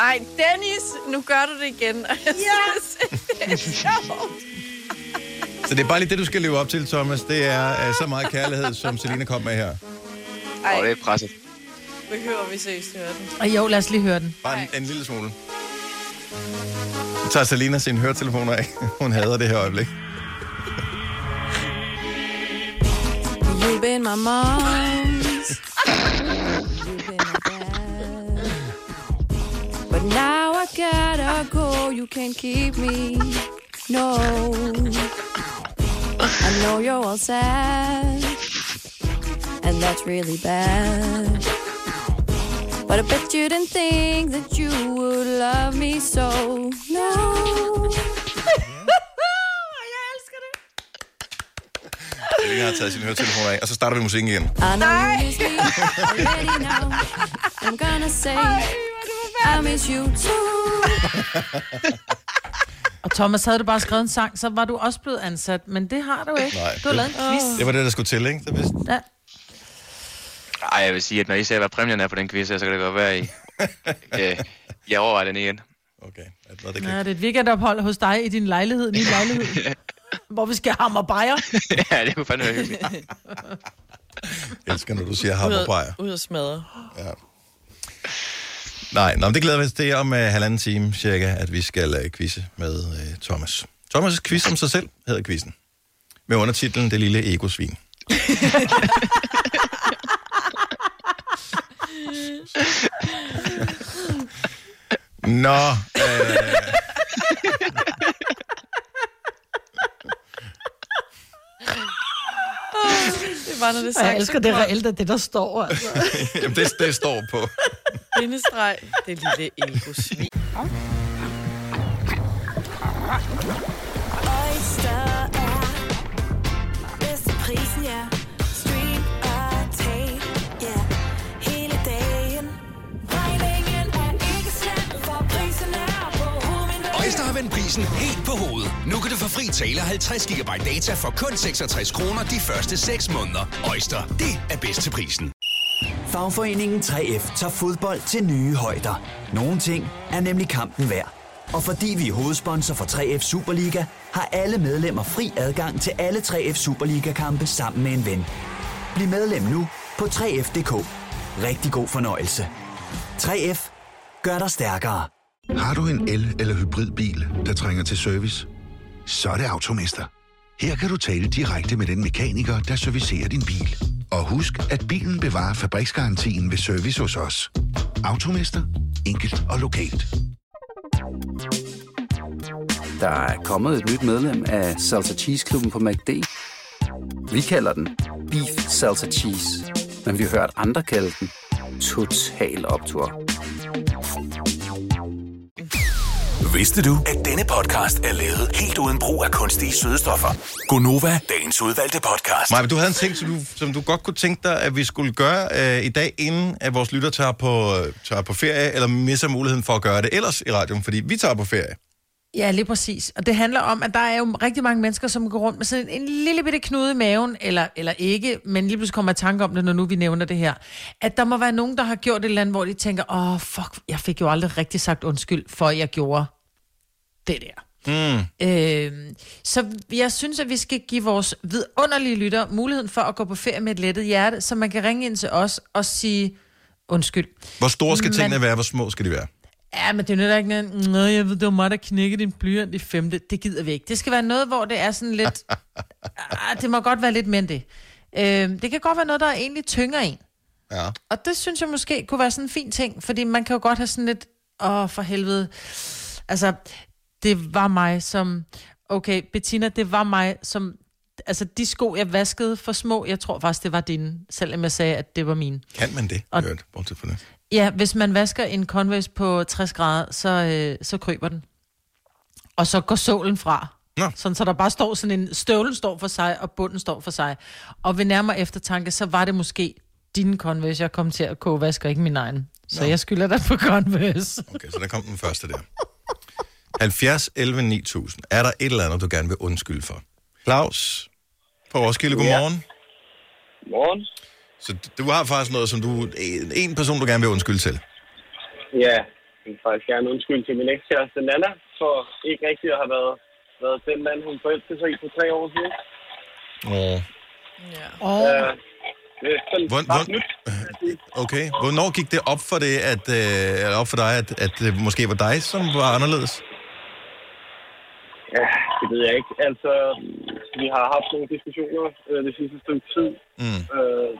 Ej, Dennis, nu gør du det igen. Ja. det er sjovt. Så det er bare lige det, du skal leve op til, Thomas. Det er uh, så meget kærlighed, som Selina kom med her. Ej, det er presset. behøver vi seriøst høre den? Og jo, lad os lige høre den. Bare en, en lille smule. Nu tager Selina sine høretelefoner af. Hun hader det her øjeblik. You've been my mom's. You've been my dad. But now I gotta go. You can't keep me. No. I know you're all sad. And that's really bad. But I bet you didn't think that you would love me so. No. Selina har taget sine høretelefoner af, og så starter vi musikken igen. I know you miss me already now. I'm gonna say I miss you too. Og Thomas, havde du bare skrevet en sang, så var du også blevet ansat. Men det har du ikke. Nej, du har lavet en quiz. Det var det, der skulle til, ikke? Det vidste. Ja. Ej, jeg vil sige, at når I ser, hvad præmien er på den quiz, så kan det godt være, I... øh, jeg overvejer den igen. Okay. Nå, det Ja, det er et weekendophold hos dig i din lejlighed, din lejlighed, hvor vi skal hammer bajer. ja, det kunne fandme være hyggeligt. Jeg elsker, når du siger Ud hammerbejer. at- Ud at smadre. Ja. Nej, nå, det glæder vi os. Er om uh, halvanden time cirka, at vi skal uh, quizze med uh, Thomas. Thomas' quiz om sig selv hedder quizzen. Med undertitlen Det lille egosvin. Nå, øh, Var, når det jeg sagt. elsker det reelt, at det der står, altså. jamen, det, det står på. Bindestreg, det lille ego-svin. Hovedet. Prisen helt på hovedet. Nu kan du få fri tale 50 GB data for kun 66 kroner de første 6 måneder. Øjster, det er bedst til prisen. Fagforeningen 3F tager fodbold til nye højder. Nogle ting er nemlig kampen værd. Og fordi vi er hovedsponsor for 3F Superliga, har alle medlemmer fri adgang til alle 3F Superliga-kampe sammen med en ven. Bliv medlem nu på 3F.dk. Rigtig god fornøjelse. 3F gør dig stærkere. Har du en el- eller hybridbil, der trænger til service? Så er det Automester. Her kan du tale direkte med den mekaniker, der servicerer din bil. Og husk, at bilen bevarer fabriksgarantien ved service hos os. Automester. Enkelt og lokalt. Der er kommet et nyt medlem af Salsa Cheese Klubben på MACD. Vi kalder den Beef Salsa Cheese, men vi har hørt andre kalde den Total Optor. Vidste du, at denne podcast er lavet helt uden brug af kunstige sødestoffer? Gonova, dagens udvalgte podcast. Maja, du havde en ting, som du, som du godt kunne tænke dig, at vi skulle gøre øh, i dag, inden at vores lytter tager på, øh, tager på ferie, eller misser muligheden for at gøre det ellers i radioen, fordi vi tager på ferie. Ja, lige præcis. Og det handler om, at der er jo rigtig mange mennesker, som går rundt med sådan en lille bitte knude i maven, eller, eller ikke, men lige pludselig kommer jeg i tanke om det, når nu vi nævner det her. At der må være nogen, der har gjort et eller andet, hvor de tænker, åh, oh, fuck, jeg fik jo aldrig rigtig sagt undskyld, for at jeg gjorde det der. Mm. Øh, så jeg synes, at vi skal give vores vidunderlige lytter muligheden for at gå på ferie med et lettet hjerte, så man kan ringe ind til os og sige undskyld. Hvor store skal Men- tingene være, hvor små skal de være? Ja, men det er jo ikke noget, Nå, jeg ved, det var mig, der knækkede din blyant i femte. Det gider vi ikke. Det skal være noget, hvor det er sådan lidt... ah, det må godt være lidt end det. Øh, det kan godt være noget, der egentlig tynger en. Ja. Og det synes jeg måske kunne være sådan en fin ting, fordi man kan jo godt have sådan lidt, åh, for helvede. Altså, det var mig som, okay, Bettina, det var mig som, altså de sko, jeg vaskede for små, jeg tror faktisk, det var dine, selvom jeg sagde, at det var mine. Kan man det? Og- Hørt, bortset fra det. Ja, hvis man vasker en Converse på 60 grader, så, øh, så kryber den. Og så går sålen fra. Nå. Sådan, så der bare står sådan en, støvlen står for sig, og bunden står for sig. Og ved nærmere eftertanke, så var det måske din Converse, jeg kom til at koge vasker, ikke min egen. Så Nå. jeg skylder dig på Converse. Okay, så der kom den første der. 70 11 9000. Er der et eller andet, du gerne vil undskylde for? Claus på Roskilde, godmorgen. Ja. Morgen. Så du- har faktisk noget, som du... En, en person, du gerne vil undskylde til. Ja, jeg vil faktisk gerne undskylde til min ekskæreste Nana, for ikke rigtig at have været, været den mand, hun forelskede sig i for tre år siden. Åh. Oh. Øh, det er sådan Hvor, hvor, nyt. okay. Hvornår gik det op for det, at, øh, eller op for dig, at, at det måske var dig, som var anderledes? Det ved jeg ikke. Altså, vi har haft nogle diskussioner øh, det sidste stykke tid. Mm. Øh,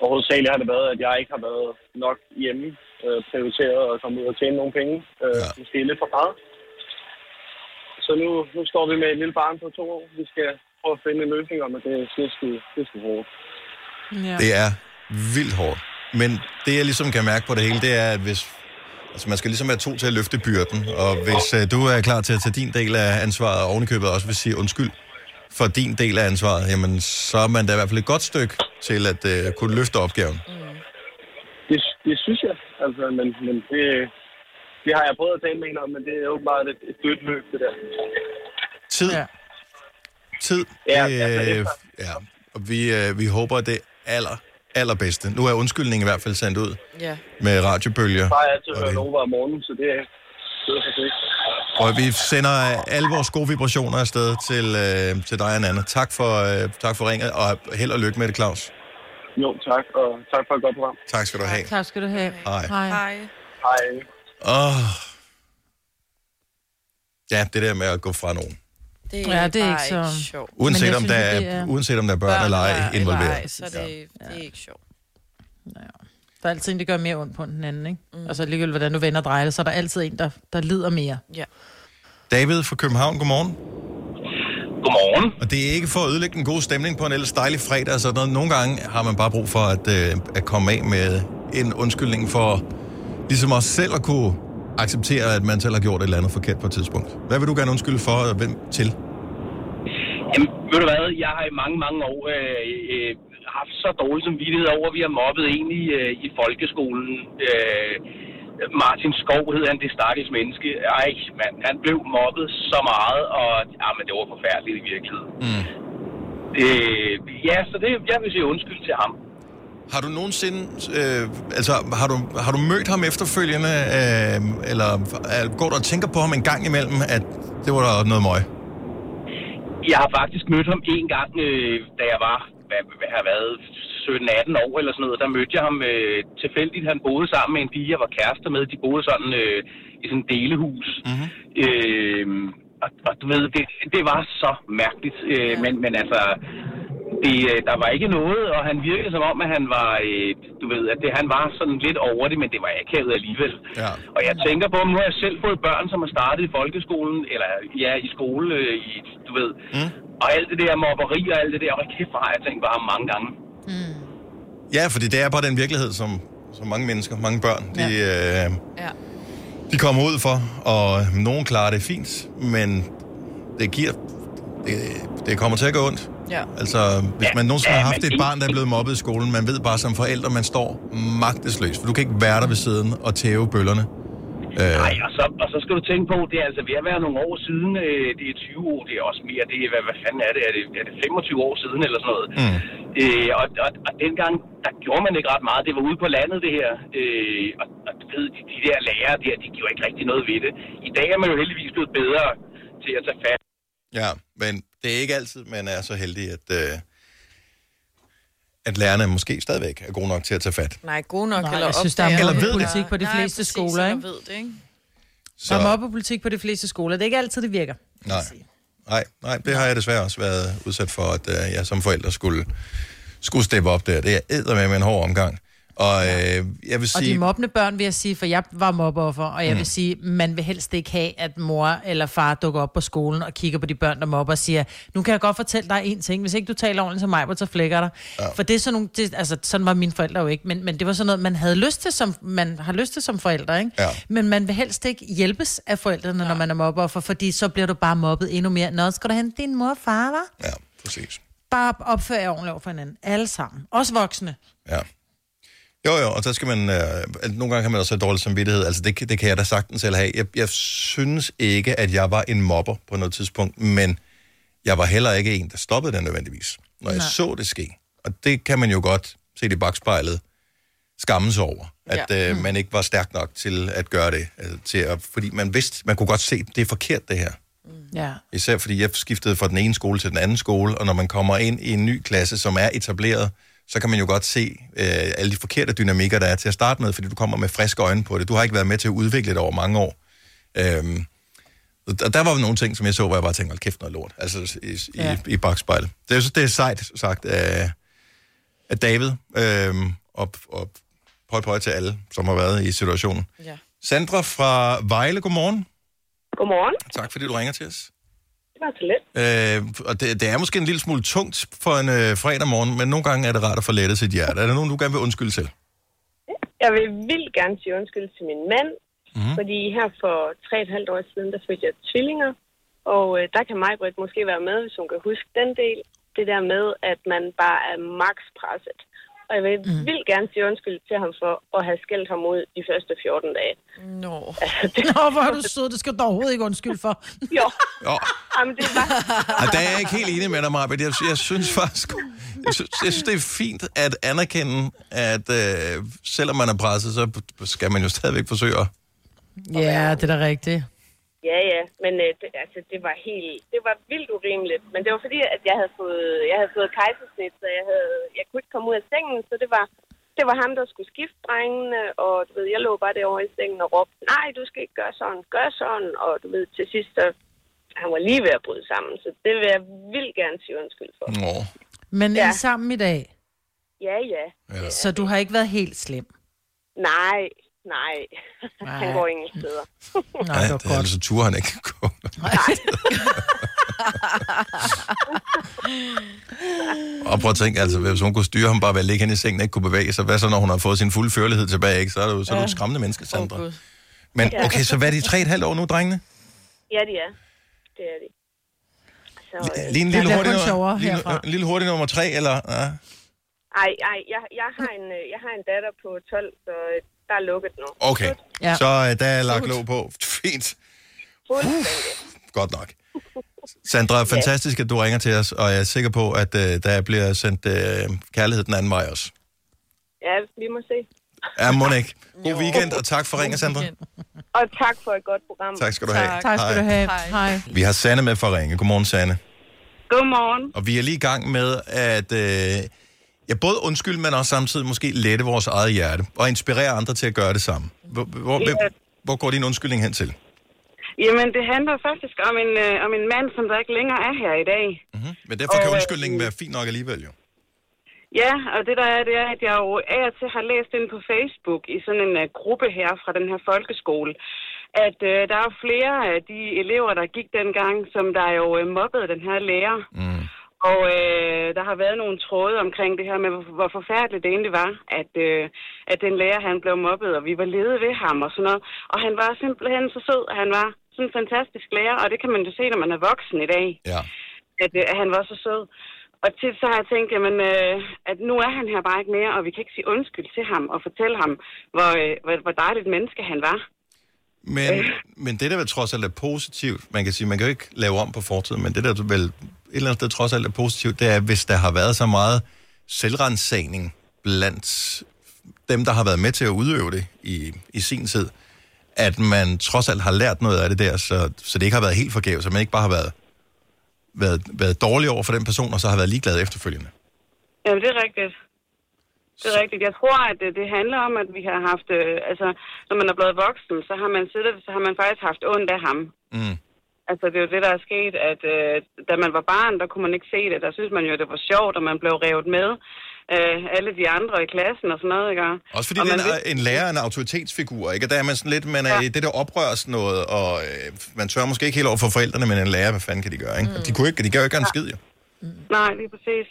og hovedsageligt har det været, at jeg ikke har været nok hjemme, øh, prioriteret at komme ud og tjene nogle penge. Øh, ja. Måske lidt for meget. Så nu, nu står vi med et lille barn på to år. Vi skal prøve at finde en løsning om, at det, det, er, sgu, det er sgu hårdt. Ja. Det er vildt hårdt. Men det, jeg ligesom kan mærke på det hele, det er, at hvis... Altså, man skal ligesom være to til at løfte byrden. Og hvis uh, du er klar til at tage din del af ansvaret, og ovenikøbet også vil sige undskyld for din del af ansvaret, jamen, så er man da i hvert fald et godt stykke til at uh, kunne løfte opgaven. Det, det synes jeg. Altså, men, men det, det har jeg prøvet at tale med hende om, men det er åbenbart et, et dødt løb, det der. Tid. Ja. Tid. Ja, altså, øh, efter- ja. Og vi, øh, vi håber det aller, allerbedste. Nu er undskyldningen i hvert fald sendt ud Ja. med radiobølger. Bare altid hørt over om morgenen, så det er. Og vi sender alle vores gode vibrationer afsted til, øh, til dig og Anna. Tak for, øh, tak for ringet, og held og lykke med det, Claus. Jo, tak, og tak for et godt program. Tak skal du have. Tak skal du have. Hej. Hej. Hej. Åh. Ja, det der med at gå fra nogen. Det Ja, det er bare ikke så- sjovt. Uanset, om, synes, der er, er- uanset om der er børn, eller ej involveret. Ej, så er det, det er ikke sjovt. Der er altid en, der gør mere ondt på den anden, ikke? Mm. Altså ligegyldigt, hvordan du vender og drejer det, så er der altid en, der, der lider mere. Ja. David fra København, godmorgen. Godmorgen. Og det er ikke for at ødelægge den gode stemning på en ellers dejlig fredag og sådan noget. Nogle gange har man bare brug for at, øh, at komme af med en undskyldning for ligesom også selv at kunne acceptere, at man selv har gjort et eller andet forkert på et tidspunkt. Hvad vil du gerne undskylde for, og hvem til? Jamen, ved du hvad, jeg har i mange, mange år øh, øh, haft så dårlig samvittighed over, at vi har mobbet en i, øh, i folkeskolen. Øh, Martin Skov hed han, det stakkels menneske. Ej, mand, han blev mobbet så meget, og jamen, det var forfærdeligt i virkeligheden. Mm. Øh, ja, så det, jeg vil sige undskyld til ham. Har du nogensinde, øh, altså har du, har du mødt ham efterfølgende, øh, eller øh, går du og tænker på ham en gang imellem, at det var der noget møg? Jeg har faktisk mødt ham en gang, øh, da jeg var, hvad, hvad har været, 17-18 år eller sådan noget. Der mødte jeg ham øh, tilfældigt. Han boede sammen med en pige, jeg var kærester med. De boede sådan øh, i sådan et delehus. Mm-hmm. Øh, og, og du ved, det, det var så mærkeligt. Øh, men, men altså, det, øh, der var ikke noget, og han virkede som om, at han var, øh, du ved, at det, han var sådan lidt over det, men det var akavet alligevel. Ja. Og jeg tænker på, nu har jeg selv fået børn, som har startet i folkeskolen, eller ja, i skole, øh, i, du ved. Mm. Og alt det der mobberi og alt det der, og kæft, har jeg tænkt bare mange gange. Ja, fordi det er bare den virkelighed, som, som mange mennesker, mange børn, de, øh, Ja. de kommer ud for, og nogen klarer det fint, men det giver... Det, det kommer til at gå ondt. Ja. Altså, hvis man nogensinde har haft et barn, der er blevet mobbet i skolen, man ved bare som forældre, man står magtesløs, for du kan ikke være der ved siden og tæve bøllerne. Øh, Nej, og så, og så skal du tænke på, det er altså ved at være nogle år siden, øh, det er 20 år, det er også mere, det er, hvad, hvad fanden er det, er det, er det 25 år siden eller sådan noget. Mm. Øh, og, og, og dengang, der gjorde man ikke ret meget, det var ude på landet det her, øh, og, og du ved, de, de der lærere der, de gjorde ikke rigtig noget ved det. I dag er man jo heldigvis blevet bedre til at tage fat. Ja, men det er ikke altid, man er så heldig, at, øh, at lærerne måske stadigvæk er gode nok til at tage fat. Nej, god nok, Nej, eller jeg synes, der er Eller ved det. mobbepolitik på de Nej, fleste præcis, skoler, ikke? ved det, ikke? Så... Der er mobbepolitik på de fleste skoler. Det er ikke altid, det virker. Nej. Nej, nej, det har jeg desværre også været udsat for, at øh, jeg som forælder skulle, skulle steppe op der. Det er med en hård omgang. Og øh, jeg vil Og sige... de mobbende børn vil jeg sige, for jeg var mobbeoffer, og jeg Mm. vil sige, man vil helst ikke have, at mor eller far dukker op på skolen og kigger på de børn, der mobber og siger, nu kan jeg godt fortælle dig en ting, hvis ikke du taler ordentligt som mig, så flækker dig. Ja. For det er sådan nogle, det, altså sådan var mine forældre jo ikke, men, men det var sådan noget, man havde lyst til som, man har lyst til som forældre, ikke? Ja. Men man vil helst ikke hjælpes af forældrene, ja. når man er mobbeoffer, fordi så bliver du bare mobbet endnu mere. Nå, skal du hente din mor og far, var? Ja, præcis. Bare opfør jer ordentligt over for hinanden. Alle sammen. Også voksne. Ja. Jo, jo, og så skal man... Øh, nogle gange kan man også have dårlig samvittighed. Altså, det, kan- det kan jeg da sagtens selv have. Jeg, jeg synes ikke, at jeg var en mobber på noget tidspunkt, men jeg var heller ikke en, der stoppede den nødvendigvis, når jeg Nej. så det ske. Og det kan man jo godt se i bagspejlet skammes over, at Ja. øh, man ikke var stærk nok til at gøre det. Altså, til at, fordi man vidste, man kunne godt se, at det er forkert, det her. Ja. Især fordi jeg skiftede fra den ene skole til den anden skole, og når man kommer ind i en ny klasse, som er etableret, så kan man jo godt se øh, alle de forkerte dynamikker, der er til at starte med, fordi du kommer med friske øjne på det. Du har ikke været med til at udvikle det over mange år. Øhm, og der var nogle ting, som jeg så, hvor jeg bare tænkte, hold kæft noget lort, altså i, Ja. i, i bagspejlet. Det er, det er sejt sagt af, af David, øhm, og, og pøj pøj til alle, som har været i situationen. Ja. Sandra fra Vejle, godmorgen. Godmorgen. Tak fordi du ringer til os. Det var så let. Øh, og det, det er måske en lille smule tungt for en øh, fredag morgen, men nogle gange er det rart at få lettet sit hjerte. Er der nogen, du gerne vil undskylde til? Jeg vil vildt gerne sige undskyld til min mand, mm. fordi her for tre et halvt år siden, der fik jeg tvillinger. Og øh, der kan Majbrit måske være med, hvis hun kan huske den del. Det der med, at man bare er max presset. Og jeg vil mm. vildt gerne sige undskyld til ham for at have skældt ham ud de første 14 dage. Nå. Altså, det... Nå, hvor er du sød. Det skal du overhovedet ikke undskylde for. jo. Jo. Jamen, det var... Og der er jeg ikke helt enig med dig, Marbet. Jeg, jeg synes faktisk, jeg synes, jeg synes, det er fint at anerkende, at øh, selvom man er presset, så skal man jo stadigvæk forsøge at... Ja, det er da rigtigt. Ja, ja, men øh, det, altså, det var helt, det var vildt urimeligt. Men det var fordi, at jeg havde fået, jeg havde fået kejsersnit, så jeg, havde, jeg kunne ikke komme ud af sengen, så det var, det var ham, der skulle skifte drengene, og du ved, jeg lå bare derovre i sengen og råbte, nej, du skal ikke gøre sådan, gør sådan, og du ved, til sidst, så han var lige ved at bryde sammen, så det vil jeg vildt gerne sige undskyld for. Nå. Men ja. Ja. I er sammen i dag, Ja, ja. ja. så du har ikke været helt slem. Nej, nej, han Nej. går ingen steder. Nej, det var godt. Så turde han ikke gå. Og prøv at tænke, altså, hvis hun kunne styre ham bare ved at ligge hen i sengen og ikke kunne bevæge sig, hvad så, når hun har fået sin fulde førlighed tilbage, ikke? så er du, så er du et skræmmende menneske, Sandra. Gud. Men okay, så hvad er de tre et halvt år nu, drengene? Ja, det er. Det er det. Så, øh, Lige en lille hurtig, nummer, lille, en lille hurtig nummer tre, eller? Ja. Ej, ej, jeg, jeg, har en, øh, jeg har en datter på 12, så øh, der er lukket nu. Okay, ja. så uh, der er lagt låg på. Fint. Fuldstændig. Godt nok. Sandra, fantastisk, at du ringer til os, og jeg er sikker på, at uh, der bliver sendt uh, kærlighed den anden vej også. Ja, vi må se. Ja, må ikke. God weekend, og tak for ringen, Sandra. Og tak for et godt program. Tak skal du have. Tak skal Hej. du have. Hej. Vi har Sanne med for ringe. Godmorgen, Sanne. Godmorgen. Og vi er lige i gang med at øh, ja, både undskylde, men også samtidig måske lette vores eget hjerte og inspirere andre til at gøre det samme. Hvor, hvor, Ja. hvor går din undskyldning hen til? Jamen, det handler faktisk om en, øh, om en mand, som der ikke længere er her i dag. Men derfor kan Og, øh, undskyldningen være fint nok alligevel, jo. Ja, og det der er, det er, at jeg jo af og til har læst ind på Facebook i sådan en uh, gruppe her fra den her folkeskole, at uh, der er flere af de elever, der gik dengang, som der jo uh, mobbede den her lærer. Mm. Og øh, der har været nogle tråde omkring det her med, hvor, forfærdeligt det egentlig var, at, øh, at den lærer, han blev mobbet, og vi var lede ved ham og sådan noget. Og han var simpelthen så sød, og han var sådan en fantastisk lærer, og det kan man jo se, når man er voksen i dag. Ja. At, øh, at han var så sød. Og tit så har jeg tænkt, jamen, øh, at nu er han her bare ikke mere, og vi kan ikke sige undskyld til ham og fortælle ham, hvor, øh, hvor, hvor dejligt menneske han var. Men, men det, der vel trods alt er positivt, man kan sige, man kan jo ikke lave om på fortiden, men det, der vel et eller andet sted trods alt er positivt, det er, hvis der har været så meget selvrensagning blandt dem, der har været med til at udøve det i, i sin tid, at man trods alt har lært noget af det der, så, så det ikke har været helt forgæves, så man ikke bare har været, været, været dårlig over for den person, og så har været ligeglad efterfølgende. Jamen, det er rigtigt. Det er rigtigt. Jeg tror, at det, det handler om, at vi har haft... Øh, altså, når man er blevet voksen, så har man siddet, så har man faktisk haft ondt af ham. Mm. Altså, det er jo det, der er sket, at øh, da man var barn, der kunne man ikke se det. Der synes man jo, at det var sjovt, og man blev revet med. Øh, alle de andre i klassen og sådan noget, ikke? Også fordi og det man er en, lærer er en autoritetsfigur, ikke? Og der er man sådan lidt, man er ja. i det der oprørs noget, og øh, man tør måske ikke helt over for forældrene, men en lærer, hvad fanden kan de gøre, ikke? Mm. De, kunne ikke, de gør jo ikke en skid, jo. Nej, lige præcis.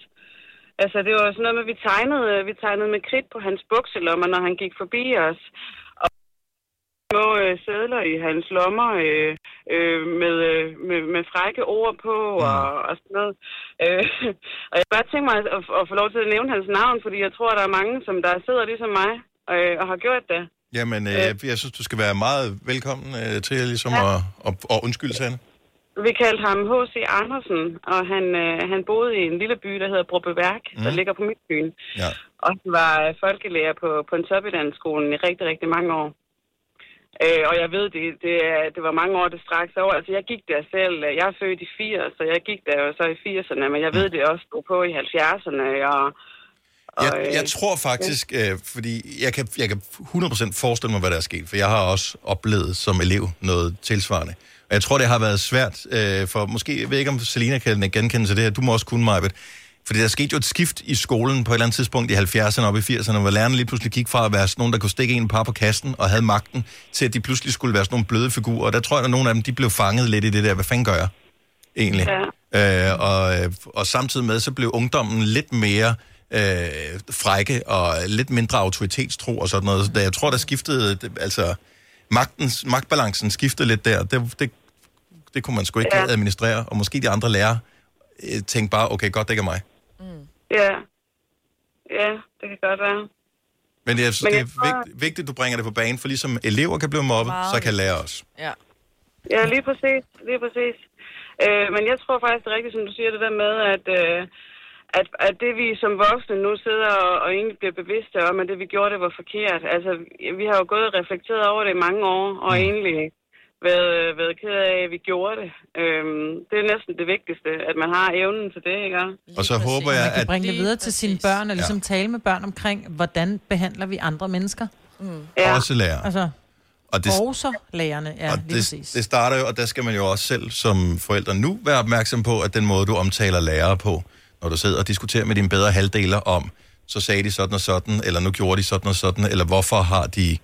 Altså, det var sådan noget med, at vi tegnede, vi tegnede med kridt på hans bukselommer, når han gik forbi os. Og små øh, sædler i hans lommer øh, øh, med, øh, med, med frække ord på og, og sådan noget. Øh, og jeg bare tænke mig at, at, at få lov til at nævne hans navn, fordi jeg tror, der er mange, som der sidder ligesom mig øh, og har gjort det. Jamen, øh, jeg, jeg synes, du skal være meget velkommen øh, til ligesom ja. at, at, at undskylde sig. Vi kaldte ham H.C. Andersen, og han, øh, han boede i en lille by, der hedder Brubbeværk, mm. der ligger på Midtbyen. Ja. Og han var øh, folkelærer på, på en topidanskolen i rigtig, rigtig mange år. Øh, og jeg ved, det, det, det var mange år, det straks over. Altså, jeg gik der selv. Jeg er født i 80, så jeg gik der jo så i 80'erne, men jeg ved, det også stod på i 70'erne, og... og Jeg, øh, jeg tror faktisk, øh, fordi jeg kan, jeg kan 100% forestille mig, hvad der er sket, for jeg har også oplevet som elev noget tilsvarende. Og jeg tror, det har været svært øh, for, måske, jeg ved ikke, om Selina kan genkende til det her, du må også kunne, Majbet, fordi der skete jo et skift i skolen på et eller andet tidspunkt i 70'erne og op i 80'erne, hvor lærerne lige pludselig gik fra at være sådan nogen, der kunne stikke en par på kassen og havde magten, til at de pludselig skulle være sådan nogle bløde figurer. Og der tror jeg, at nogle af dem, de blev fanget lidt i det der, hvad fanden gør jeg egentlig? Ja. Øh, og, og samtidig med, så blev ungdommen lidt mere øh, frække og lidt mindre autoritetstro og sådan noget. Så jeg tror, der skiftede, altså magtens, magtbalancen skiftede lidt der. Det, det, det kunne man sgu ikke ja. administrere, og måske de andre lærere øh, tænkte bare, okay, godt, det ikke er mig. Ja. Ja, det kan godt være. Men jeg synes, Men det er tror- vigtigt, vigtigt, at du bringer det på banen, for ligesom elever kan blive mobbet, så kan lærere også. Ja. Ja, lige præcis. Lige præcis. Øh, men jeg tror faktisk, det er rigtigt, som du siger, det der med, at, øh, at, at det vi som voksne nu sidder og, og egentlig bliver bevidste om, at det vi gjorde, det var forkert. Altså, vi har jo gået og reflekteret over det i mange år, og mm. egentlig været, været ked af, at vi gjorde det. Øhm, det er næsten det vigtigste, at man har evnen til det, ikke? Og så håber jeg, Man kan at... bringe det videre til sine børn, og ligesom Ja. tale med børn omkring, hvordan behandler vi andre mennesker. Mm. Også lærer. Altså, Og det, også lærerne, ja, og det, præcis. det starter jo, og der skal man jo også selv som forældre nu være opmærksom på, at den måde, du omtaler lærere på, når du sidder og diskuterer med dine bedre halvdeler om, så sagde de sådan og sådan, eller nu gjorde de sådan og sådan, eller hvorfor har de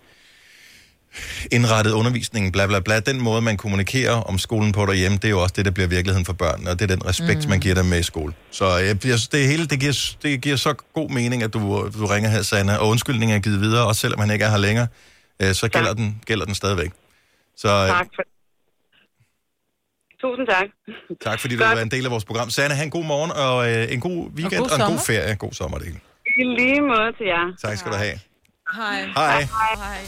indrettet undervisningen, bla bla bla. Den måde, man kommunikerer om skolen på derhjemme, det er jo også det, der bliver virkeligheden for børnene, og det er den respekt, mm. man giver dem med i skole. Så jeg, jeg synes, det hele, det giver, det giver så god mening, at du, du ringer her, Sanna, og undskyldningen er givet videre, også selvom han ikke er her længere, øh, så gælder den, gælder den stadigvæk. Så øh, Tak for Tusind tak. tak, fordi du var en del af vores program. Sanna, have en god morgen, og øh, en god weekend, og, god og en god ferie. God sommer, det hele. I lige måde til jer. Tak skal du have. Hej. Hej. Hej.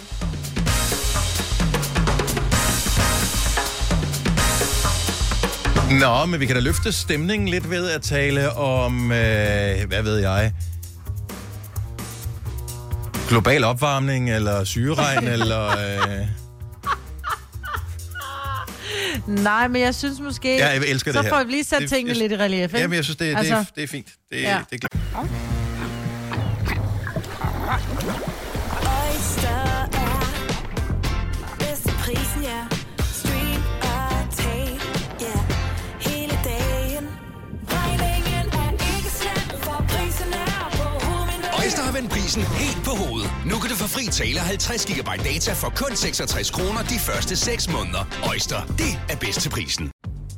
Nå, men vi kan da løfte stemningen lidt ved at tale om, øh, hvad ved jeg, global opvarmning, eller syreregn, eller... Øh, Nej, men jeg synes måske... Ja, jeg elsker så det her. får vi lige sat Det- tingene jeg- lidt i relief, ikke? jamen, jeg synes, det, det, altså, er, det er fint. Det, Ja. ja. det er klart. Vend prisen helt på hovedet. Nu kan du få fri tale 50 GB data for kun 66 kroner de første 6 måneder. Øjster, det er bedst til prisen.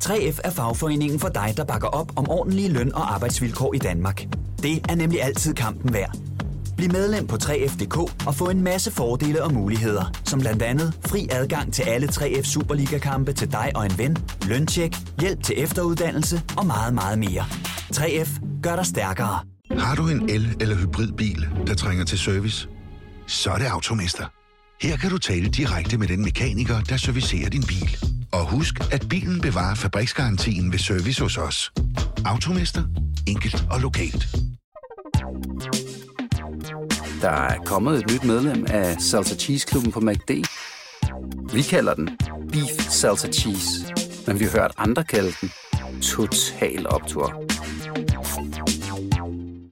3F er fagforeningen for dig, der bakker op om ordentlige løn- og arbejdsvilkår i Danmark. Det er nemlig altid kampen værd. Bliv medlem på 3F.dk og få en masse fordele og muligheder, som blandt andet fri adgang til alle 3F Superliga-kampe til dig og en ven, løntjek, hjælp til efteruddannelse og meget, meget mere. 3F gør dig stærkere. Har du en el- eller hybridbil, der trænger til service? Så er det Automester. Her kan du tale direkte med den mekaniker, der servicerer din bil. Og husk, at bilen bevarer fabriksgarantien ved service hos os. Automester. Enkelt og lokalt. Der er kommet et nyt medlem af Salsa Cheese Klubben på MACD. Vi kalder den Beef Salsa Cheese, men vi har hørt andre kalde den Total Optor.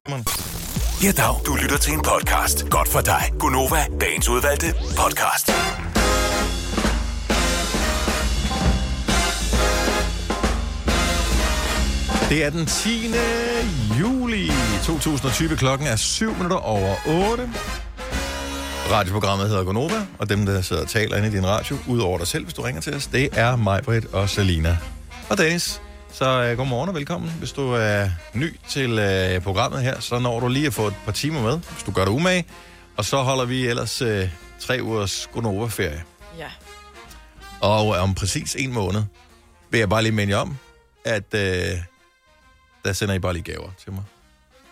Ja, dag. Du lytter til en podcast. Godt for dig. Gunova, dagens udvalgte podcast. Det er den 10. juli 2020. Klokken er 7 minutter over 8. Radioprogrammet hedder Gonova, og dem, der sidder og taler inde i din radio, udover dig selv, hvis du ringer til os, det er mig, Britt og Selina. Og Dennis. Så uh, godmorgen og velkommen. Hvis du er ny til uh, programmet her, så når du lige at få et par timer med, hvis du gør det umage. Og så holder vi ellers uh, tre ugers Gonova-ferie. Ja. Og uh, om præcis en måned vil jeg bare lige minde jer om, at uh, der sender I bare lige gaver til mig.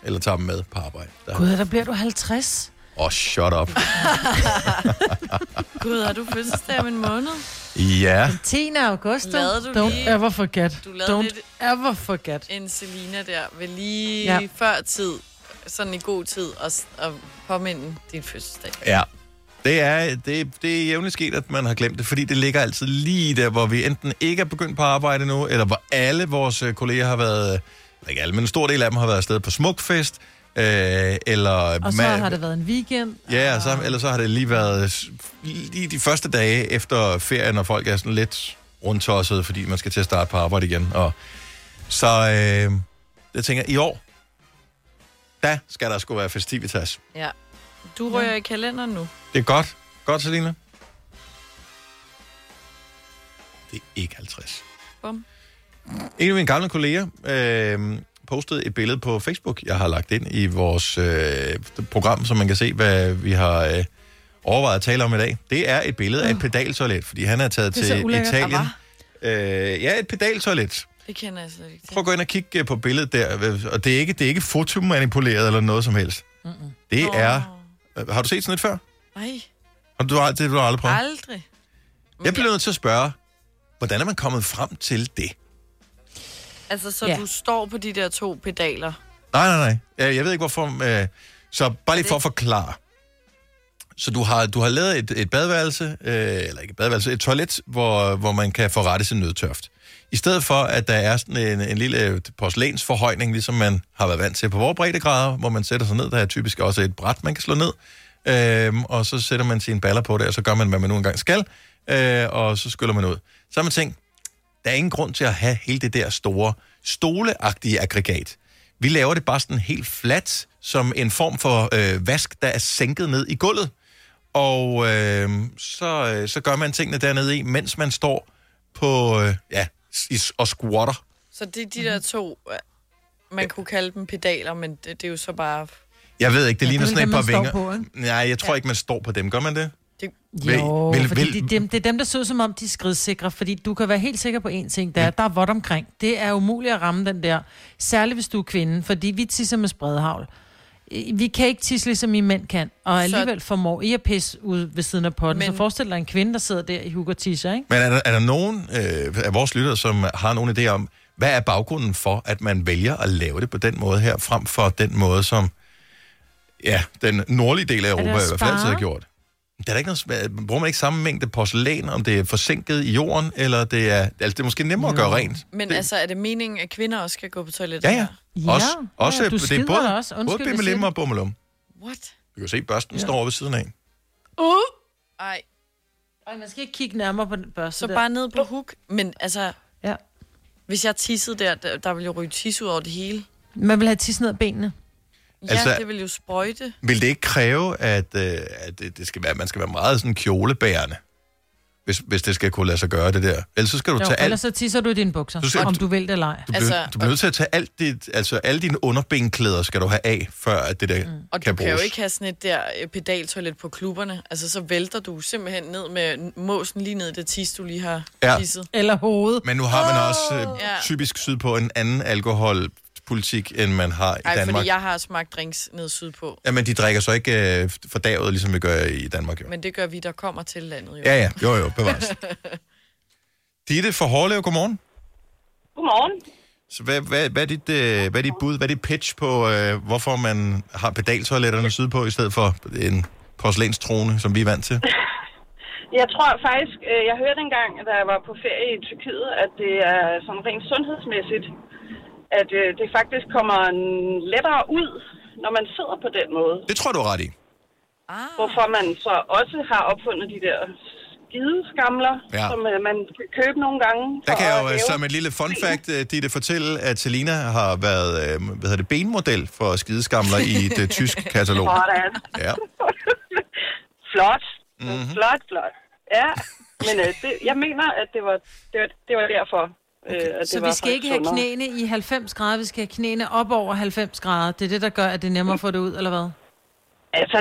Eller tager dem med på arbejde. Der. Gud, der bliver du 50. Åh, oh, shut up. Gud, har du fødselsdag om en måned? Ja. 10. august. Lavede du Don't lige- ever forget. Du lavede Don't ever forget. En Selina der vil lige Ja. før tid, sådan i god tid, og, og påminde din fødselsdag. Ja. Det er, det, det er jævnligt sket, at man har glemt det, fordi det ligger altid lige der, hvor vi enten ikke er begyndt på arbejde nu, eller hvor alle vores øh, kolleger har været, ikke alle, men en stor del af dem har været afsted på smukfest, øh, eller... Og så ma- har det været en weekend. Ja, og så, eller så har det lige været lige de første dage efter ferien, når folk er sådan lidt rundtosset, fordi man skal til at starte på arbejde igen. Og så øh, jeg tænker, i år, der skal der sgu være festivitas. Ja. Du rører ja. i kalenderen nu. Det er godt. Godt, Selina. Det er ikke 50. Bum. En af mine gamle kolleger øh, postede et billede på Facebook, jeg har lagt ind i vores øh, program, så man kan se, hvad vi har øh, overvejet at tale om i dag. Det er et billede af et pedaltoilet, fordi han er taget Det er til. Italien. Øh, ja, et pedaltoilet. Det kender jeg slet ikke. Prøv at gå ind og kigge øh, på billedet der, og det er ikke, det er ikke fotomanipuleret eller noget som helst. Mm-mm. Det er... Øh, Har du set sådan et før? Nej, Har du, det har du aldrig prøvet? aldrig. Jeg bliver nødt til at spørge, hvordan er man kommet frem til det? Altså, så Ja. du står på de der to pedaler. Nej, nej, nej. Jeg, jeg ved ikke, hvorfor... Øh, så bare lige for at forklare. Så du har, du har lavet et, et badeværelse, øh, eller ikke et badeværelse, et toilet, hvor, hvor man kan forrette sin nødtørft. I stedet for, at der er sådan en, en lille porcelænsforhøjning, ligesom man har været vant til på vores breddegrader, hvor man sætter sig ned. Der er typisk også et bræt, man kan slå ned. Øhm, og så sætter man sine baller på det, og så gør man, hvad man nu engang skal. Øh, og så skyller man ud. Så har man tænkt, der er ingen grund til at have hele det der store, stoleagtige aggregat. Vi laver det bare sådan helt fladt, som en form for øh, vask, der er sænket ned i gulvet. Og øh, så, øh, så gør man tingene dernede i, mens man står på, øh, ja, i, og squatter. Så det er de der to, øh, man kunne kalde dem pedaler, men det, det er jo så bare... Jeg ved ikke, det Ja, ligner det sådan et par vinger. på, ikke? Nej, jeg tror ja. ikke, man står på dem. Gør man det? Det, Vil- Jo, vil- fordi vil- det, er dem, det er dem, der ser som om, de er skridsikre, fordi du kan være helt sikker på én ting, der er, der er vådt omkring. Det er umuligt at ramme den der, særligt hvis du er kvinde, fordi vi tisser med spredhavl. Vi kan ikke tisse, ligesom I mænd kan, og alligevel formår I at pisse ud ved siden af potten. Men... Så forestil dig en kvinde, der sidder der i hug og tisser, ikke? Men er der, er der nogen øh, af vores lyttere, som har nogen idé om, hvad er baggrunden for, at man vælger at lave det på den måde her, frem for den måde, som ja, den nordlige del af Europa i hvert fald altid har gjort? Der er ikke noget, bruger man ikke samme mængde porcelæn, om det er forsinket i jorden, eller det er, altså det er måske nemmere at gøre rent. Men det... altså, er det meningen, at kvinder også skal gå på toilettet? Ja, ja. Ja, også, ja, også, du det er både, også. Undskyld, både jeg bimmelim og bummelum. What? Du kan se, børsten ja. Ja. står over ved siden af. Uh! Ej, Ej, man skal ikke kigge nærmere på den børste så der. bare ned på hook. Men altså, Ja. hvis jeg tissede der, der, der ville jo ryge tisse ud over det hele. Man vil have tisse ned af benene. Ja, Altså- det vil jo sprøjte. Vil det ikke kræve, at, øh, at det, det skal være, man skal være meget sådan kjolebærende? hvis, hvis det skal kunne lade sig gøre, det der. Ellers så skal du Jo, tage ellers alt... så tisser du i dine bukser, Du skal- om du vil det eller ej. Du bliver, altså, du bliver nødt til at tage alt dit, altså alle dine underbenklæder skal du have af, før at det der mm. Og kan du kan bruges. jo ikke have sådan et der øh, pedaltoilet på klubberne. Altså, så vælter du simpelthen ned med måsen lige ned i det tis, du lige har Ja. tisset. Eller hovedet. Men nu har man også øh, Ja. typisk syd på en anden alkoholpolitik, end man har i Ej, Danmark. fordi jeg har smagt drinks ned sydpå. Ja, men de drikker så ikke øh, fordavet, ligesom vi gør i Danmark jo. Men det gør vi, der kommer til landet jo. Ja, ja, jo jo, bevares. Ditte for Hårlev, godmorgen. Godmorgen. Så hvad, hvad, hvad, er dit, øh, hvad er dit bud, hvad er dit pitch på, øh, hvorfor man har pedaltoiletterne sydpå, i stedet for en porcelænstrone, som vi er vant til? Jeg tror faktisk, øh, jeg hørte engang, da jeg var på ferie i Tyrkiet, at det er sådan rent sundhedsmæssigt, at øh, det faktisk kommer lettere ud, når man sidder på den måde. Det tror du er ret i. Ah. Hvorfor man så også har opfundet de der skideskamler, Ja. som øh, man kan købe nogle gange. Der kan jeg jo øh, lave- som et lille fun fact, øh, Ditte, fortælle, at Selina har været øh, hvad hedder det, benmodel for skideskamler i et øh, tysk katalog. Sådan. Ja. Flot. Mhm. Flot, flot. Ja, men øh, det, jeg mener, at det var, det var, det var derfor. Okay. Øh, det Så vi skal ikke have sundere. knæene i 90 grader, vi skal have knæene op over 90 grader. Det er det, der gør, at det er nemmere at få det ud, eller hvad? Altså,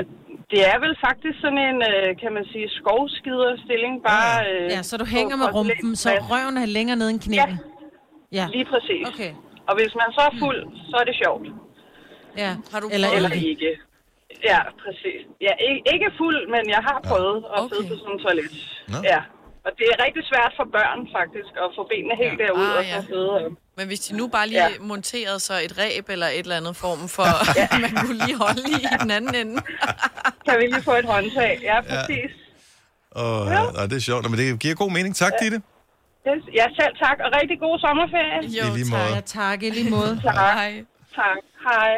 det er vel faktisk sådan en, øh, kan man sige, skovskiderstilling, bare... Øh, Ja, så du hænger med rumpen, så røven er længere nede end knæene. Ja. Lige præcis. Okay. Og hvis man så er fuld, så er det sjovt. Ja, har du eller, Eller ikke. ikke. Ja, præcis. Ja, ikke, ikke fuld, men jeg har prøvet at okay. sidde på sådan en toilet. Nå. Ja. Og det er rigtig svært for børn, faktisk, at få benene helt ja. derud Ah, og så ja. sidde og... Men hvis de nu bare lige Ja. ja. monterede så et ræb eller et eller andet form for, ja. man kunne lige holde i den anden ende. Kan vi lige få et håndtag? Ja, præcis. Og, ja. og det er sjovt, men det giver god mening. Tak, Ditte. Ja. Ja, selv tak, og rigtig god sommerferie. Jo, I lige tak. måde. Ja, tak, i lige måde. tak. Tak. Hej.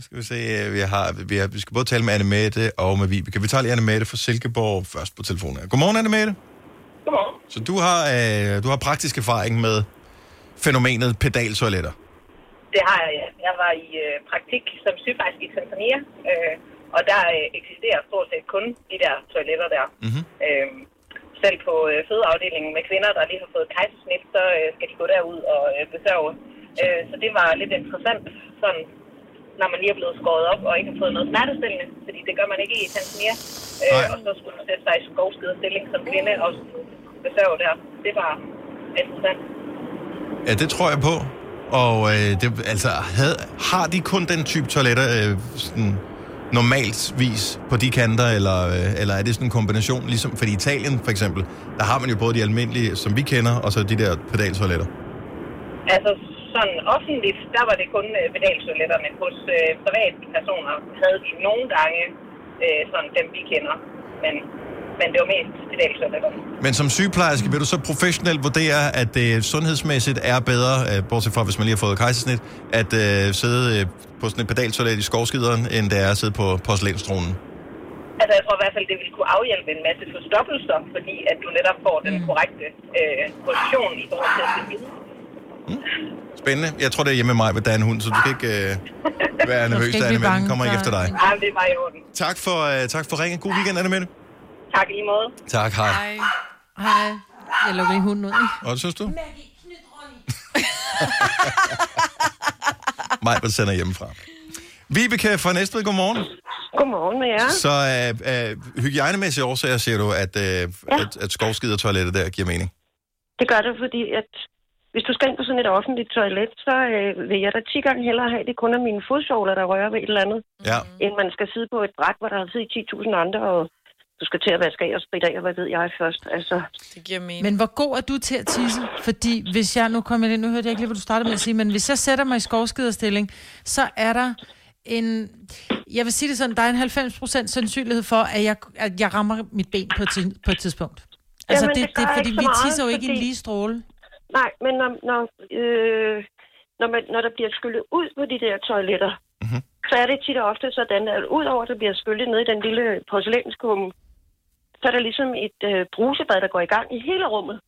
Skal vi se, øh, vi, har, vi, har, vi skal både tale med Anne Mette og med Vibeke. Vi tager lige Anne Mette fra Silkeborg først på telefonen. Godmorgen, Anne Mette. Godmorgen. Så du har, øh, du har praktisk erfaring med fænomenet pedaltoiletter. Det har jeg, ja. Jeg var i øh, praktik som sygeplejerske i Tanzania, øh, og der øh, eksisterer stort set kun de der toiletter der. Mm-hmm. Øh, selv på øh, fødeafdelingen med kvinder, der lige har fået kejsersnit, så øh, skal de gå derud og øh, besørge. Øh, så det var lidt interessant, sådan, når man lige er blevet skåret op og ikke har fået noget smertestillende, fordi det gør man ikke i Tanzania. Øh, og så skulle man sætte sig i skovskiderstilling som kvinde og besørge der. Det var interessant. Ja, det tror jeg på. Og øh, det, altså, havde, har de kun den type toiletter øh, sådan, normalt vis på de kanter, eller, øh, eller er det sådan en kombination? Ligesom, fordi i Italien for eksempel, der har man jo både de almindelige, som vi kender, og så de der pedaltoiletter. Altså sådan offentligt, der var det kun øh, pedaltoiletterne. Hos øh, privatpersoner havde de nogle gange øh, sådan dem, vi kender. Men, men det var mest pedaltoiletterne. Men som sygeplejerske vil du så professionelt vurdere, at det sundhedsmæssigt er bedre, øh, bortset fra hvis man lige har fået kejsersnit, at øh, sidde øh, på sådan et pedaltoilet i skovskideren, end det er at sidde på porcelænstronen? Altså jeg tror i hvert fald, det ville kunne afhjælpe en masse forstoppelser, fordi at du netop får den korrekte øh, position i forhold til at se videre. Spændende. Jeg tror, det er hjemme med mig, men der er en hund, så du skal ikke øh, være nervøs, ikke Anne, blive men den bange kommer ikke efter dig. Ja, det var i orden. Tak for, øh, tak for ringen. God weekend, Anne Mette. Tak i lige måde. Tak, hej. Hej. Jeg lukker lige hunden ud, ikke? Og det synes du? Mig, der sender hjemmefra. Vibeke fra Næstved, godmorgen. Godmorgen med jer. Så øh, øh, hygiejnemæssige årsager siger du, at, øh, ja. at, at skovskidertoilettet der giver mening. Det gør det, fordi at hvis du skal ind på sådan et offentligt toilet, så øh, vil jeg da 10 gange hellere have, det kun er mine fodsåler, der rører ved et eller andet, ja. end man skal sidde på et bræt, hvor der har siddet 10.000 andre, og du skal til at vaske af og spritte af, og hvad ved jeg først. Altså, Det giver mening. Men hvor god er du til at tisse? Fordi hvis jeg, nu kommer jeg ind, nu hørte jeg ikke lige, hvad du startede med at sige, men hvis jeg sætter mig i skovskiderstilling, så er der en, jeg vil sige det sådan, der er en 90% sandsynlighed for, at jeg, at jeg rammer mit ben på et, på et tidspunkt. Altså, Jamen, det, det det, er, fordi ikke så vi meget, tisser jo ikke i en fordi- lige stråle. nej, men når, når, øh, når, man, når der bliver skyllet ud på de der toiletter, mm-hmm. så er det tit og ofte sådan, at udover at der bliver skyllet ned i den lille porcelænskumme, så er der ligesom et øh, brusebad, der går i gang i hele rummet.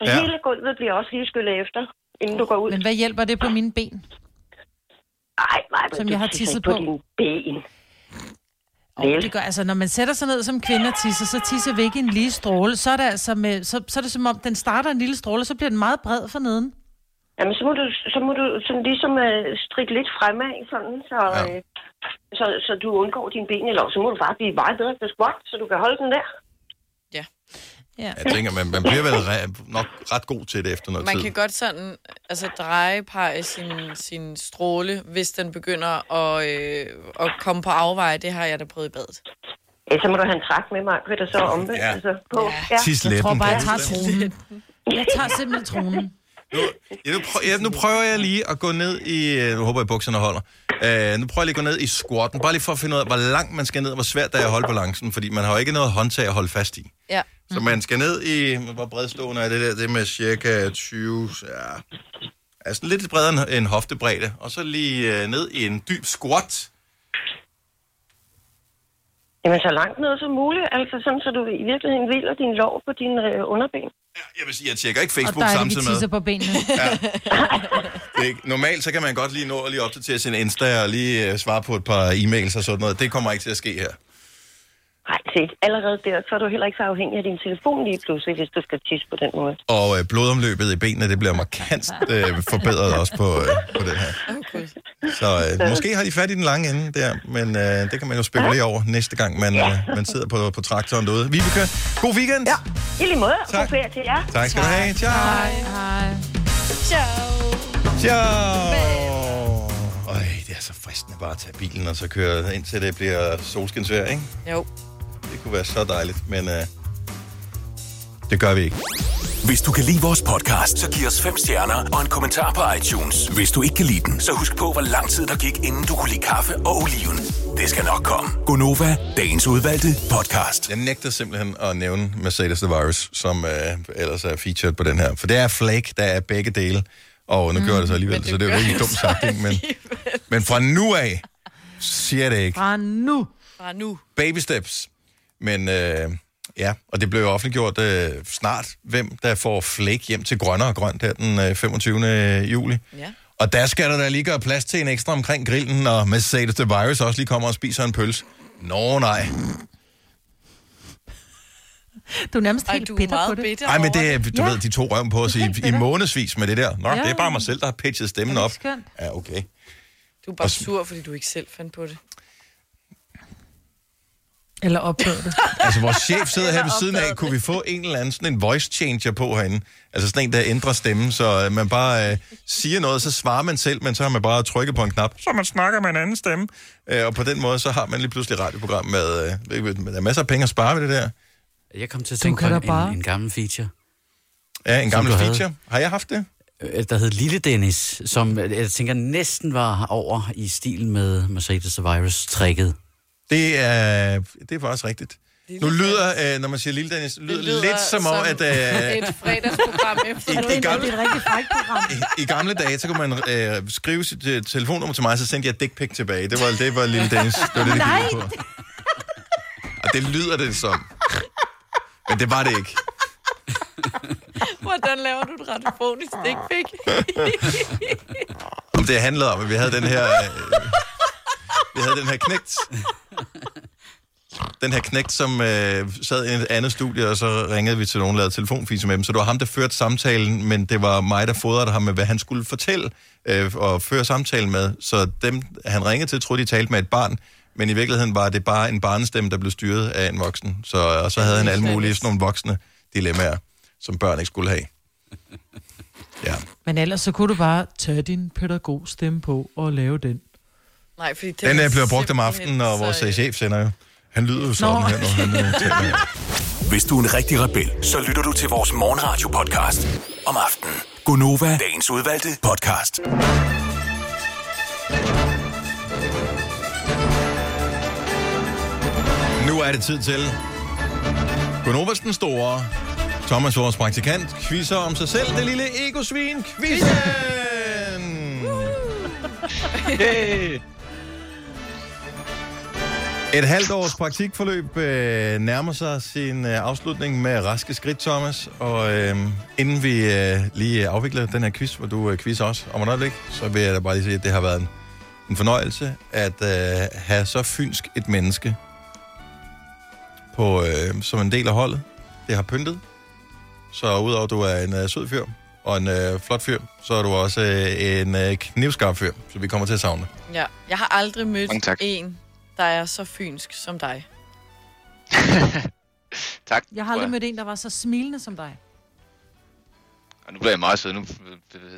Og Ja. hele gulvet bliver også lige skyllet efter, inden du går ud. Men hvad hjælper det på mine ben? Ej, nej, men Som du jeg har tisset på på. dine ben. Og det gør, altså, når man sætter sig ned som kvinde og tisser, så tisser vi ikke en lige stråle. Så er det, altså med, så, så er det som om, den starter en lille stråle, så bliver den meget bred for neden. Jamen, så må du, så må du sådan ligesom øh, strikke lidt fremad, sådan, så, ja. øh, så, så du undgår dine ben, eller så må du bare blive meget bedre til squat, så du kan holde den der. Ja. ja. Jeg tænker, man, man bliver vel re- nok ret god til det efter noget Man tid. kan godt sådan, altså dreje pege sin, sin stråle, hvis den begynder at, øh, at komme på afveje. Det har jeg da prøvet i badet. Ja, så må du have en træk med mig, og så omvendt Ja. altså, på. Ja. Jeg tror bare, jeg tager tronen. Jeg tager simpelthen tronen. Ja, nu, prøver, ja, nu prøver jeg lige at gå ned i... øh, Nu håber jeg, bukserne holder. Uh, nu prøver jeg lige at gå ned i squatten, bare lige for at finde ud af, hvor langt man skal ned, og hvor svært det er at holde balancen, fordi man har jo ikke noget håndtag at holde fast i. Ja. Så man skal ned i... Hvor bredstående er det der? Det er med cirka 20... Ja, altså lidt bredere end- end hoftebredde. Og så lige uh, ned i en dyb squat. Jamen, så langt ned som muligt, altså sådan, så du i virkeligheden hviler din lov på dine øh, underben. Jeg vil sige, jeg tjekker ikke Og Facebook der er det, samtidig med. tisser på benene. Det er ikke, normalt så kan man godt lige nå at lige opdatere sin Insta og lige uh, svare på et par e-mails og sådan noget. Det kommer ikke til at ske her. Nej, se, allerede der, så er du heller ikke så afhængig af din telefon lige pludselig, hvis du skal tisse på den måde. Og øh, blodomløbet i benene, det bliver markant øh, forbedret også på, øh, på den her. Så øh, måske har de fat i den lange ende der, men øh, det kan man jo spekulere over næste gang, man, øh, man sidder på, på traktoren derude. Vibeke, god weekend! Ja, i lige måde. God ferie til jer. Tak skal du have. Ciao! Hej, hej. Ciao. Ciao! Øj, det er så fristende bare at tage bilen og så køre indtil det bliver solskinsvejr, ikke? Jo. Det kunne være så dejligt, men øh, det gør vi ikke. Hvis du kan lide vores podcast, så giv os fem stjerner og en kommentar på iTunes. Hvis du ikke kan lide den, så husk på, hvor lang tid der gik, inden du kunne lide kaffe og oliven. Det skal nok komme. Gonova, dagens udvalgte podcast. Jeg nægter simpelthen at nævne Mercedes The Virus, som øh, ellers er featured på den her. For det er Flake, der er begge dele. Og nu mm, gør det så alligevel, så det er jo ikke dumt sagt, ikke? Men, men fra nu af, siger det ikke. Fra nu. Fra nu. Baby steps. Men øh, ja, og det blev jo offentliggjort øh, snart, hvem der får Flake hjem til grønne og grønt her den øh, 25. juli. Ja. Og der skal der da lige gøre plads til en ekstra omkring grillen, når Mercedes The Virus også lige kommer og spiser en pølse. Nå nej. Du er nærmest Ej, helt du er bitter meget på det. bitter Nej, men det er, du Ja. ved, de to røven på os i, i månedsvis med det der. Nå, Ja. det er bare mig selv, der har pitchet stemmen op. skønt? Ja, okay. Du er bare sur, fordi du ikke selv fandt på det. Eller opdagede det. Altså, vores chef sidder her ved siden af. Kunne vi få en eller anden sådan en voice changer på herinde? Altså sådan en, der ændrer stemmen, så øh, man bare øh, siger noget, så svarer man selv, men så har man bare trykket på en knap, så man snakker med en anden stemme. Øh, og på den måde, så har man lige pludselig et radioprogram med, øh, med der er masser af penge at spare ved det der. Jeg kom til at tænke kan på en, bare- en gammel feature. Ja, en gammel du havde. feature. Har jeg haft det? øh, Der hed Lille Dennis, som øh, jeg tænker næsten var over i stil med Mercedes Virus-trækket. Det er, det er faktisk rigtigt. Nu lyder, øh, når man siger Lille Dennis, lyder, Det lyder lidt som, om, at... Øh, Et fredagsprogram efter I- i gamle- Det er et rigtig frækt program. I gamle dage, så kunne man øh, skrive sit øh, telefonnummer til mig, så sendte jeg dick pic tilbage. Det var, det var lille Dennis. Det var det, det gik på. Og det lyder det som. Men det var det ikke. Hvordan laver du et radiofonisk dick pic? Om det handlede om, at vi havde den her... Øh, vi havde den her knægt. Den her knægt, som øh, sad i et andet studie, og så ringede vi til nogen, lavede telefonfise med dem. Så det var ham, der førte samtalen, men det var mig, der fodrede ham med, hvad han skulle fortælle øh, og føre samtalen med. Så dem, han ringede til, troede, de talte med et barn, men i virkeligheden var det bare en barnestemme, der blev styret af en voksen. Så, og så havde han alle mulige sådan nogle voksne dilemmaer, som børn ikke skulle have. Ja. Men ellers så kunne du bare tage din pædagogstemme på og lave den. Nej, fordi det Den er bliver brugt om aftenen, og så, vores øh, øh, chef sender jo. Han lyder jo sådan her, når han øh, taler. Hvis du er en rigtig rebel, så lytter du til vores morgenradio-podcast om aftenen. Gonova, dagens udvalgte podcast. Nu er det tid til Gunovas den store, Thomas vores praktikant, quizzer om sig selv, det lille egosvin, quizzen! Hey. Et halvt års praktikforløb øh, nærmer sig sin øh, afslutning med raske skridt, Thomas. Og øh, inden vi øh, lige afvikler den her quiz, hvor du øh, quizzer os om et øjeblik, så vil jeg da bare lige sige, at det har været en, en fornøjelse at øh, have så fynsk et menneske på, øh, som en del af holdet. Det har pyntet. Så udover at du er en øh, sød fyr og en øh, flot fyr, så er du også øh, en øh, knivskarp fyr, så vi kommer til at savne. Ja, jeg har aldrig mødt en, der er så fynsk som dig. Tak. Jeg har aldrig mødt en, der var så smilende som dig. Og nu bliver jeg meget sød. Nu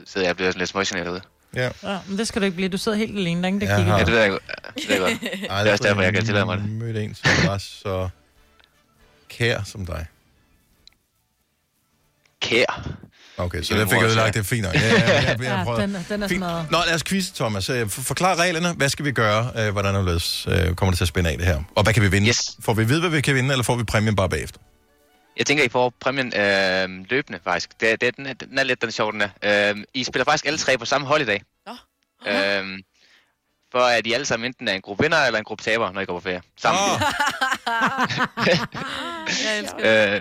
sidder jeg og bliver sådan lidt smågeneret derude. Ja. Ja, men det skal du ikke blive. Du sidder helt alene, der er ingen, der Jeg kigger. har- Ja, det ved jeg godt. Det ved jeg godt. Det er også derfor, jeg kan tillade mig det. mødt en, som var så kær som dig. Kær? Okay, så Det der fik jeg ødelagt det fint nok. Ja, ja, ja, jeg, jeg, Ja, den den er Fint. smadret. Nå, lad os quizze, Thomas. Øh, for- Forklar reglerne. Hvad skal vi gøre? Øh, Hvordan er det, øh, kommer det til at spænde af det her? Og hvad kan vi vinde? Yes. Får vi vide, hvad vi kan vinde, eller får vi præmien bare bagefter? Jeg tænker, I får præmien øh, løbende, faktisk. Det, det, den, er, den er lidt den sjov, den er. Øh, I spiller faktisk alle tre på samme hold i dag. Nå. Øh, for at I alle sammen enten er en gruppe vinder eller en gruppe taber, når I går på ferie. Sammen. jeg elsker Øh,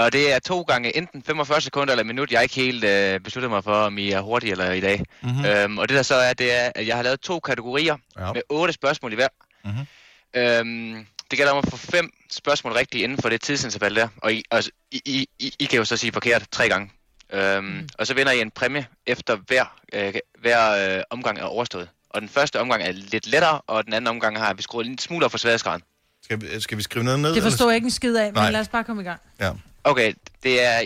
og det er to gange enten 45 sekunder eller minut. Jeg har ikke helt øh, besluttet mig for, om I er hurtige eller i dag. Mhm. Mm-hmm. Øhm, og det der så er, det er, at jeg har lavet to kategorier Ja. med otte spørgsmål i hver. Mhm. Øhm, det gælder om at få fem spørgsmål rigtige inden for det tidsinterval der. Og I, og I, I, I, I kan jo så sige forkert tre gange. Øhm, mm. Og så vinder I en præmie efter hver, øh, hver øh, omgang er overstået. Og den første omgang er lidt lettere, og den anden omgang har vi skruet en lille smule op for sværhedsgraden. Skal vi, skal vi skrive noget ned? Det forstår jeg ikke en skid af, men Nej. lad os bare komme i gang. Ja. Okay, det er,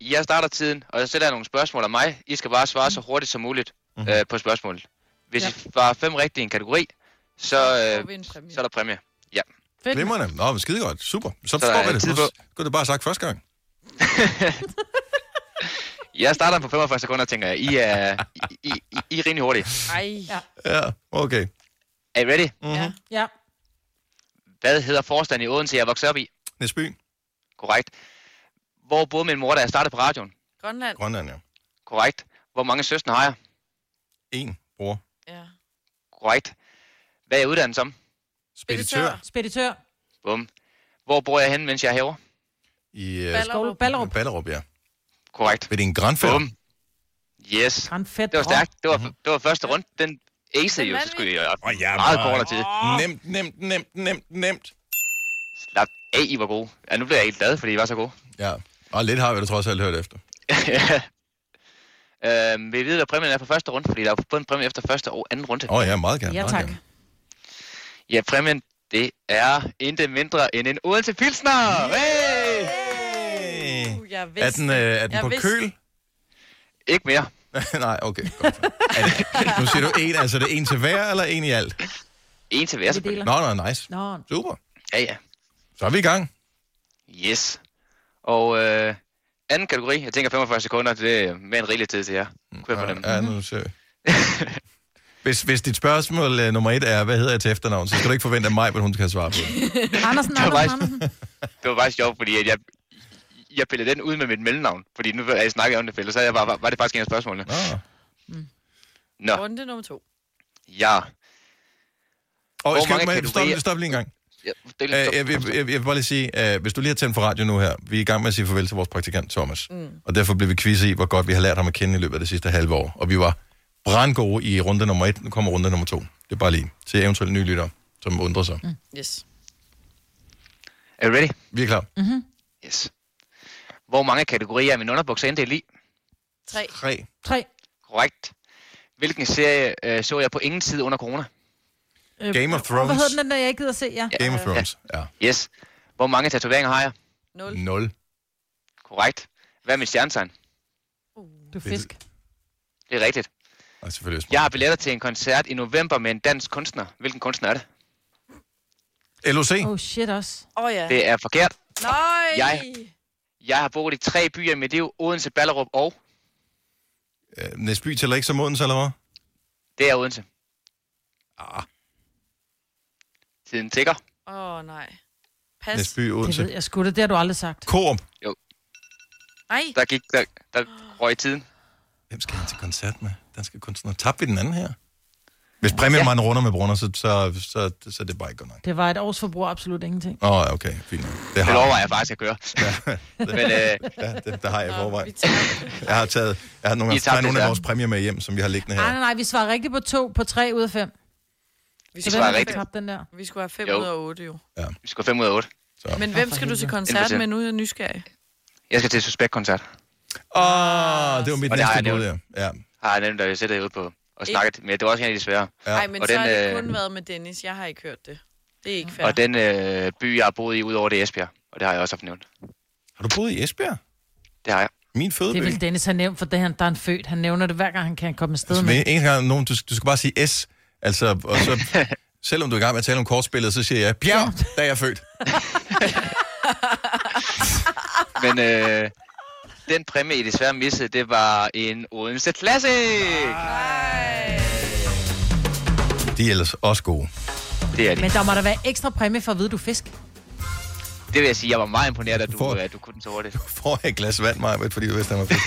jeg starter tiden, og jeg stiller nogle spørgsmål af mig. I skal bare svare så hurtigt som muligt Mhm. øh, på spørgsmålet. Hvis Ja. I svarer fem rigtige i en kategori, så, øh, så er der præmie. Ja. Fedt. Glimrende. Nå, men skide godt. Super. Så Så forstår vi det. på. kunne du bare sagt første gang. Jeg starter på 45 sekunder, tænker jeg. I er, I, I, I, I er rimelig hurtige. Ej. Ja. Ja, okay. Er I ready? Mm-hmm. Ja. ja. Hvad hedder forstanden i Odense, jeg voksede op i? Næsby. Korrekt. Hvor boede min mor, da jeg startede på radioen? Grønland. Grønland, ja. Korrekt. Hvor mange søstre har jeg? En bror. Ja. Korrekt. Hvad er jeg uddannet som? Speditør. Speditør. Bum. Hvor bor jeg henne, mens jeg er herovre? I uh, Ballerup. Ballerup. Ballerup, ja. Korrekt. Ved din grandfætter. Bum. Yes. Grandfætter. Det var stærkt. Det var, Mhm. det var første runde. Den acede jo, så skulle jeg oh, ja, meget kortere tid. Nemt, nemt, nemt, nemt, nemt. Slap af, I var gode. Ja, nu bliver jeg helt glad, fordi I var så gode. Ja. Og lidt har vi da trods alt hørt efter. øhm, vil I vide, hvad præmien er på første runde? Fordi der er både en præmie efter første og anden runde. Åh oh, ja, meget gerne. Ja, meget tak. gerne. Ja, præmien, det er intet mindre end en Odense Pilsner. Hey! Uh, jeg Er den, øh, er den Jeg på vidste- køl? Ikke mere. Nej, okay. Godt. Er det, nu siger du en, altså det er en til hver, eller en i alt? En til hver, selvfølgelig. Nå, nå, nice. Nå. Super. Ja, ja. Så er vi i gang. Yes. Og øh, anden kategori, jeg tænker 45 sekunder, det er mere en rigelig tid til jer. Kunne jeg fornemme. Ja, nu ser vi. Hvis, hvis dit spørgsmål uh, nummer et er, hvad hedder jeg til efternavn, så skal du ikke forvente af mig, at hun kan svare på det. Andersen, Det var Andersen, faktisk- Andersen. Det var faktisk sjovt, fordi at jeg, jeg pillede den ud med mit mellemnavn. Fordi nu er jeg snakket om det, Pelle, så jeg var, var det faktisk en af spørgsmålene. Nå. Nå, Runde nummer to. ja. Og Hvor skal mange du med, stop, kategorier- stop lige en gang. Ja det er jeg, lidt jeg, jeg, jeg vil bare lige sige, uh, hvis du lige har tændt for radio nu her, vi er i gang med at sige farvel til vores praktikant Thomas. Mm. Og derfor blev vi quiz i, hvor godt vi har lært ham at kende i løbet af det sidste halve år. Og vi var brandgode i runde nummer et. Nu kommer runde nummer to. Det er bare lige til eventuelle nye lyttere, som undrer sig. Mm. Yes. Er du ready? Vi er klar. Mm-hmm. Yes. Hvor mange kategorier er min underbukser inddelt i? Tre. Tre. Tre. Korrekt. Hvilken serie øh, så jeg på ingen tid under corona? Øh, Game of Thrones. Hvad hedder den, den der, jeg ikke gider se? Ja. Game of Thrones, ja. Yes. Hvor mange tatoveringer har jeg? Nul. Nul. Korrekt. Hvad er mit stjernetegn? Du er fisk. Det er rigtigt. Og selvfølgelig Jeg har billetter til en koncert i november med en dansk kunstner. Hvilken kunstner er det? LOC. Oh shit også. Åh oh, ja. Det er forkert. Nej. Jeg, jeg har boet i tre byer i mit liv. Odense, Ballerup og... Uh, Næsby tæller ikke som Odense, eller hvad? Det er Odense. Ah. Tiden tigger. Åh oh, nej. Pas. Næsby, Det Odense. ved jeg sgu da. Det har du aldrig sagt. Coop. Ej. Der gik... Der, der røg tiden. Hvem skal han til koncert med? Danske kunstnere. Tabte vi den anden her? Hvis præmien ja. runder med brunner, så, så, så, så er det bare ikke godt nok. Det var et års forbrug absolut ingenting. Åh, oh, okay, fint. nok. Det Det har lover jeg faktisk at gøre. det, Men øh, ja, det, det har jeg i forvejen. Jeg har taget, jeg har nogle I gange tabte taget nogle af vores præmier med hjem, som vi har liggende Nej, her. nej, nej. Vi svarer rigtigt på to på tre ud af fem. Vi Så skal, hvem rigtigt. tabt den der? vi skulle have 5 Jo. ud af 8 jo. vi skal 5 ud af 8. Så. Men hvem skal du til koncert med nu? Jeg er nysgerrig. Jeg skal til Suspekt-koncert. Åh, oh, det var mit Og det har næste jeg bud, ja. nævnt. ja. Har jeg nemt, da jeg sætter ude på og snakket. Men det var også en af de svære. Nej, men og så den, har det øh, kun været med Dennis. Jeg har ikke hørt det. Det er ikke fair. Og den øh, by, jeg har boet i, udover det er Esbjerg. Og det har jeg også haft nævnt. Har du boet i Esbjerg? Det har jeg. Min Det fødeby. vil Dennis have nævnt, for det han, der er en født. Han nævner det hver gang, han kan komme afsted Altså, med. hver eneste gang nogen, du, du skal bare sige S. Altså, og så, selvom du er i gang med at tale om kortspillet, så siger jeg, Bjerg, da jeg er født. Men øh, den præmie, I desværre missede, det var en Odense Classic. De er ellers også gode. Det er de. Men der må der være ekstra præmie for at vide, du fisk. Det vil jeg sige, jeg var meget imponeret, at du, at du kunne den så hurtigt. Får jeg et glas vand, Maja, fordi du vidste, han var fedt.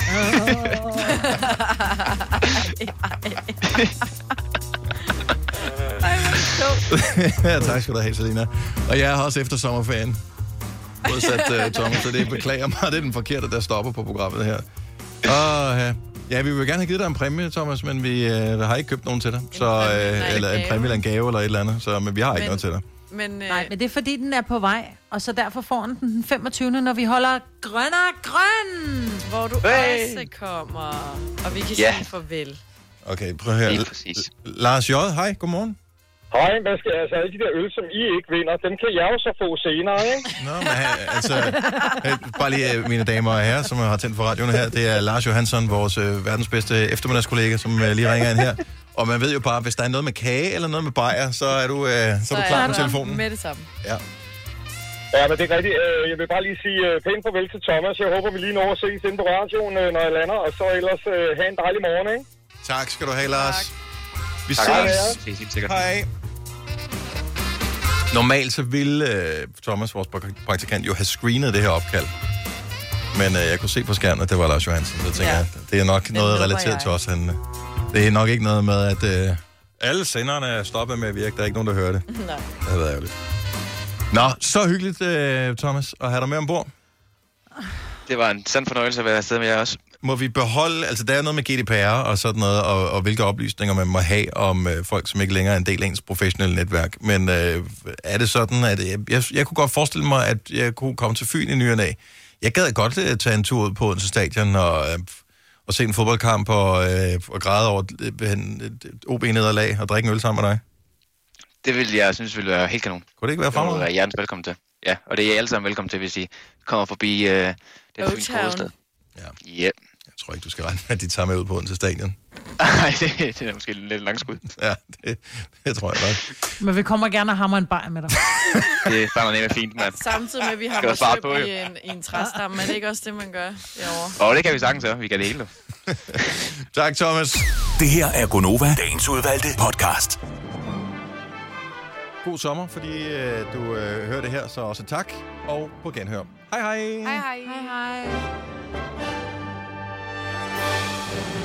Ja, tak skal du have, Selina. Og jeg er også efter sommerferien. Modsat uh, Thomas, så det beklager mig. Det er den forkerte, der stopper på programmet her. Og, uh, ja, vi vil gerne have givet dig en præmie, Thomas, men vi uh, har ikke købt nogen til dig. Så, uh, eller en præmie eller en gave eller et eller andet. Så, men vi har ikke Men- noget til dig. Men, øh, Nej, men det er fordi, den er på vej, og så derfor får den den 25. når vi holder grønner grøn. Hvor du Hey! også kommer. Og vi kan Ja. sige farvel. Okay, prøv at høre. Lars J., hej, godmorgen. Hej, hvad skal altså alle de der øl, som I ikke vinder, dem kan jeg jo så få senere, ikke? Nå, men han- altså, øh, bare lige øh, mine damer og herrer, som har tændt for radioen her, det er Lars Johansson, vores øh, verdens bedste eftermiddagskollega, som øh, lige ringer ind her. Og man ved jo bare, hvis der er noget med kage eller noget med bajer, så er du, øh, så er du klar på telefonen. Med det samme. Ja. Ja, men det er rigtigt. Øh, Jeg vil bare lige sige øh, pænt farvel til Thomas. Jeg håber, vi lige når at ses inde på radioen, øh, når jeg lander. Og så ellers øh, have en dejlig morgen, ikke? Tak skal du have, Lars. Vi Tak. ses. Hej. Ses sikkert. Hej. Normalt så ville øh, Thomas, vores prak- praktikant, jo have screenet det her opkald. Men øh, jeg kunne se på skærmen, at det var Lars Johansen. Så jeg tænker, Ja. ja. det er nok noget nupper relateret jeg. til os. Han, øh, det er nok ikke noget med, at øh, alle senderne er stoppet med at virke. Der er ikke nogen, der hører det. Nej. Det har været ærgerligt. Nå, så hyggeligt, øh, Thomas, at have dig med ombord. Det var en sand fornøjelse at være afsted med jer også. Må vi beholde, altså der er noget med GDPR og sådan noget, og, og hvilke oplysninger man må have om øh, folk, som ikke længere er en del af ens professionelle netværk. Men øh, er det sådan, at jeg, jeg, jeg kunne godt forestille mig, at jeg kunne komme til Fyn i ny og næ. Jeg gad godt øh, tage en tur ud på Odense Stadion og, øh, og se en fodboldkamp og, øh, og græde over et, et OB-nederlag og drikke en øl sammen med dig. Det vil jeg synes ville være helt kanon. Kunne det ikke være Det må fremragende? være hjertens velkommen til. Ja, og det er I alle sammen velkommen til, hvis I kommer forbi øh, den fynske O-Town. hovedstad. Ja. Yep. Jeg tror ikke, du skal regne med, at de tager med ud på Odense Stadion. Nej, det, det er måske lidt langskud. Ja, det, det tror jeg godt. Men vi kommer gerne og hammer en bajer med dig. Det brænder nemlig fint, mand. Samtidig med, at vi har søm på, i en, i en træstamme. Er det ikke også det, man gør derovre? Og det kan vi sagtens gøre. Vi kan det hele. Tak, Thomas. Det her er Gonova, dagens udvalgte podcast. God sommer, fordi øh, du øh, hører det her, så også tak. Og på genhør. Hej hej. Hej hej. Hej hej. thank you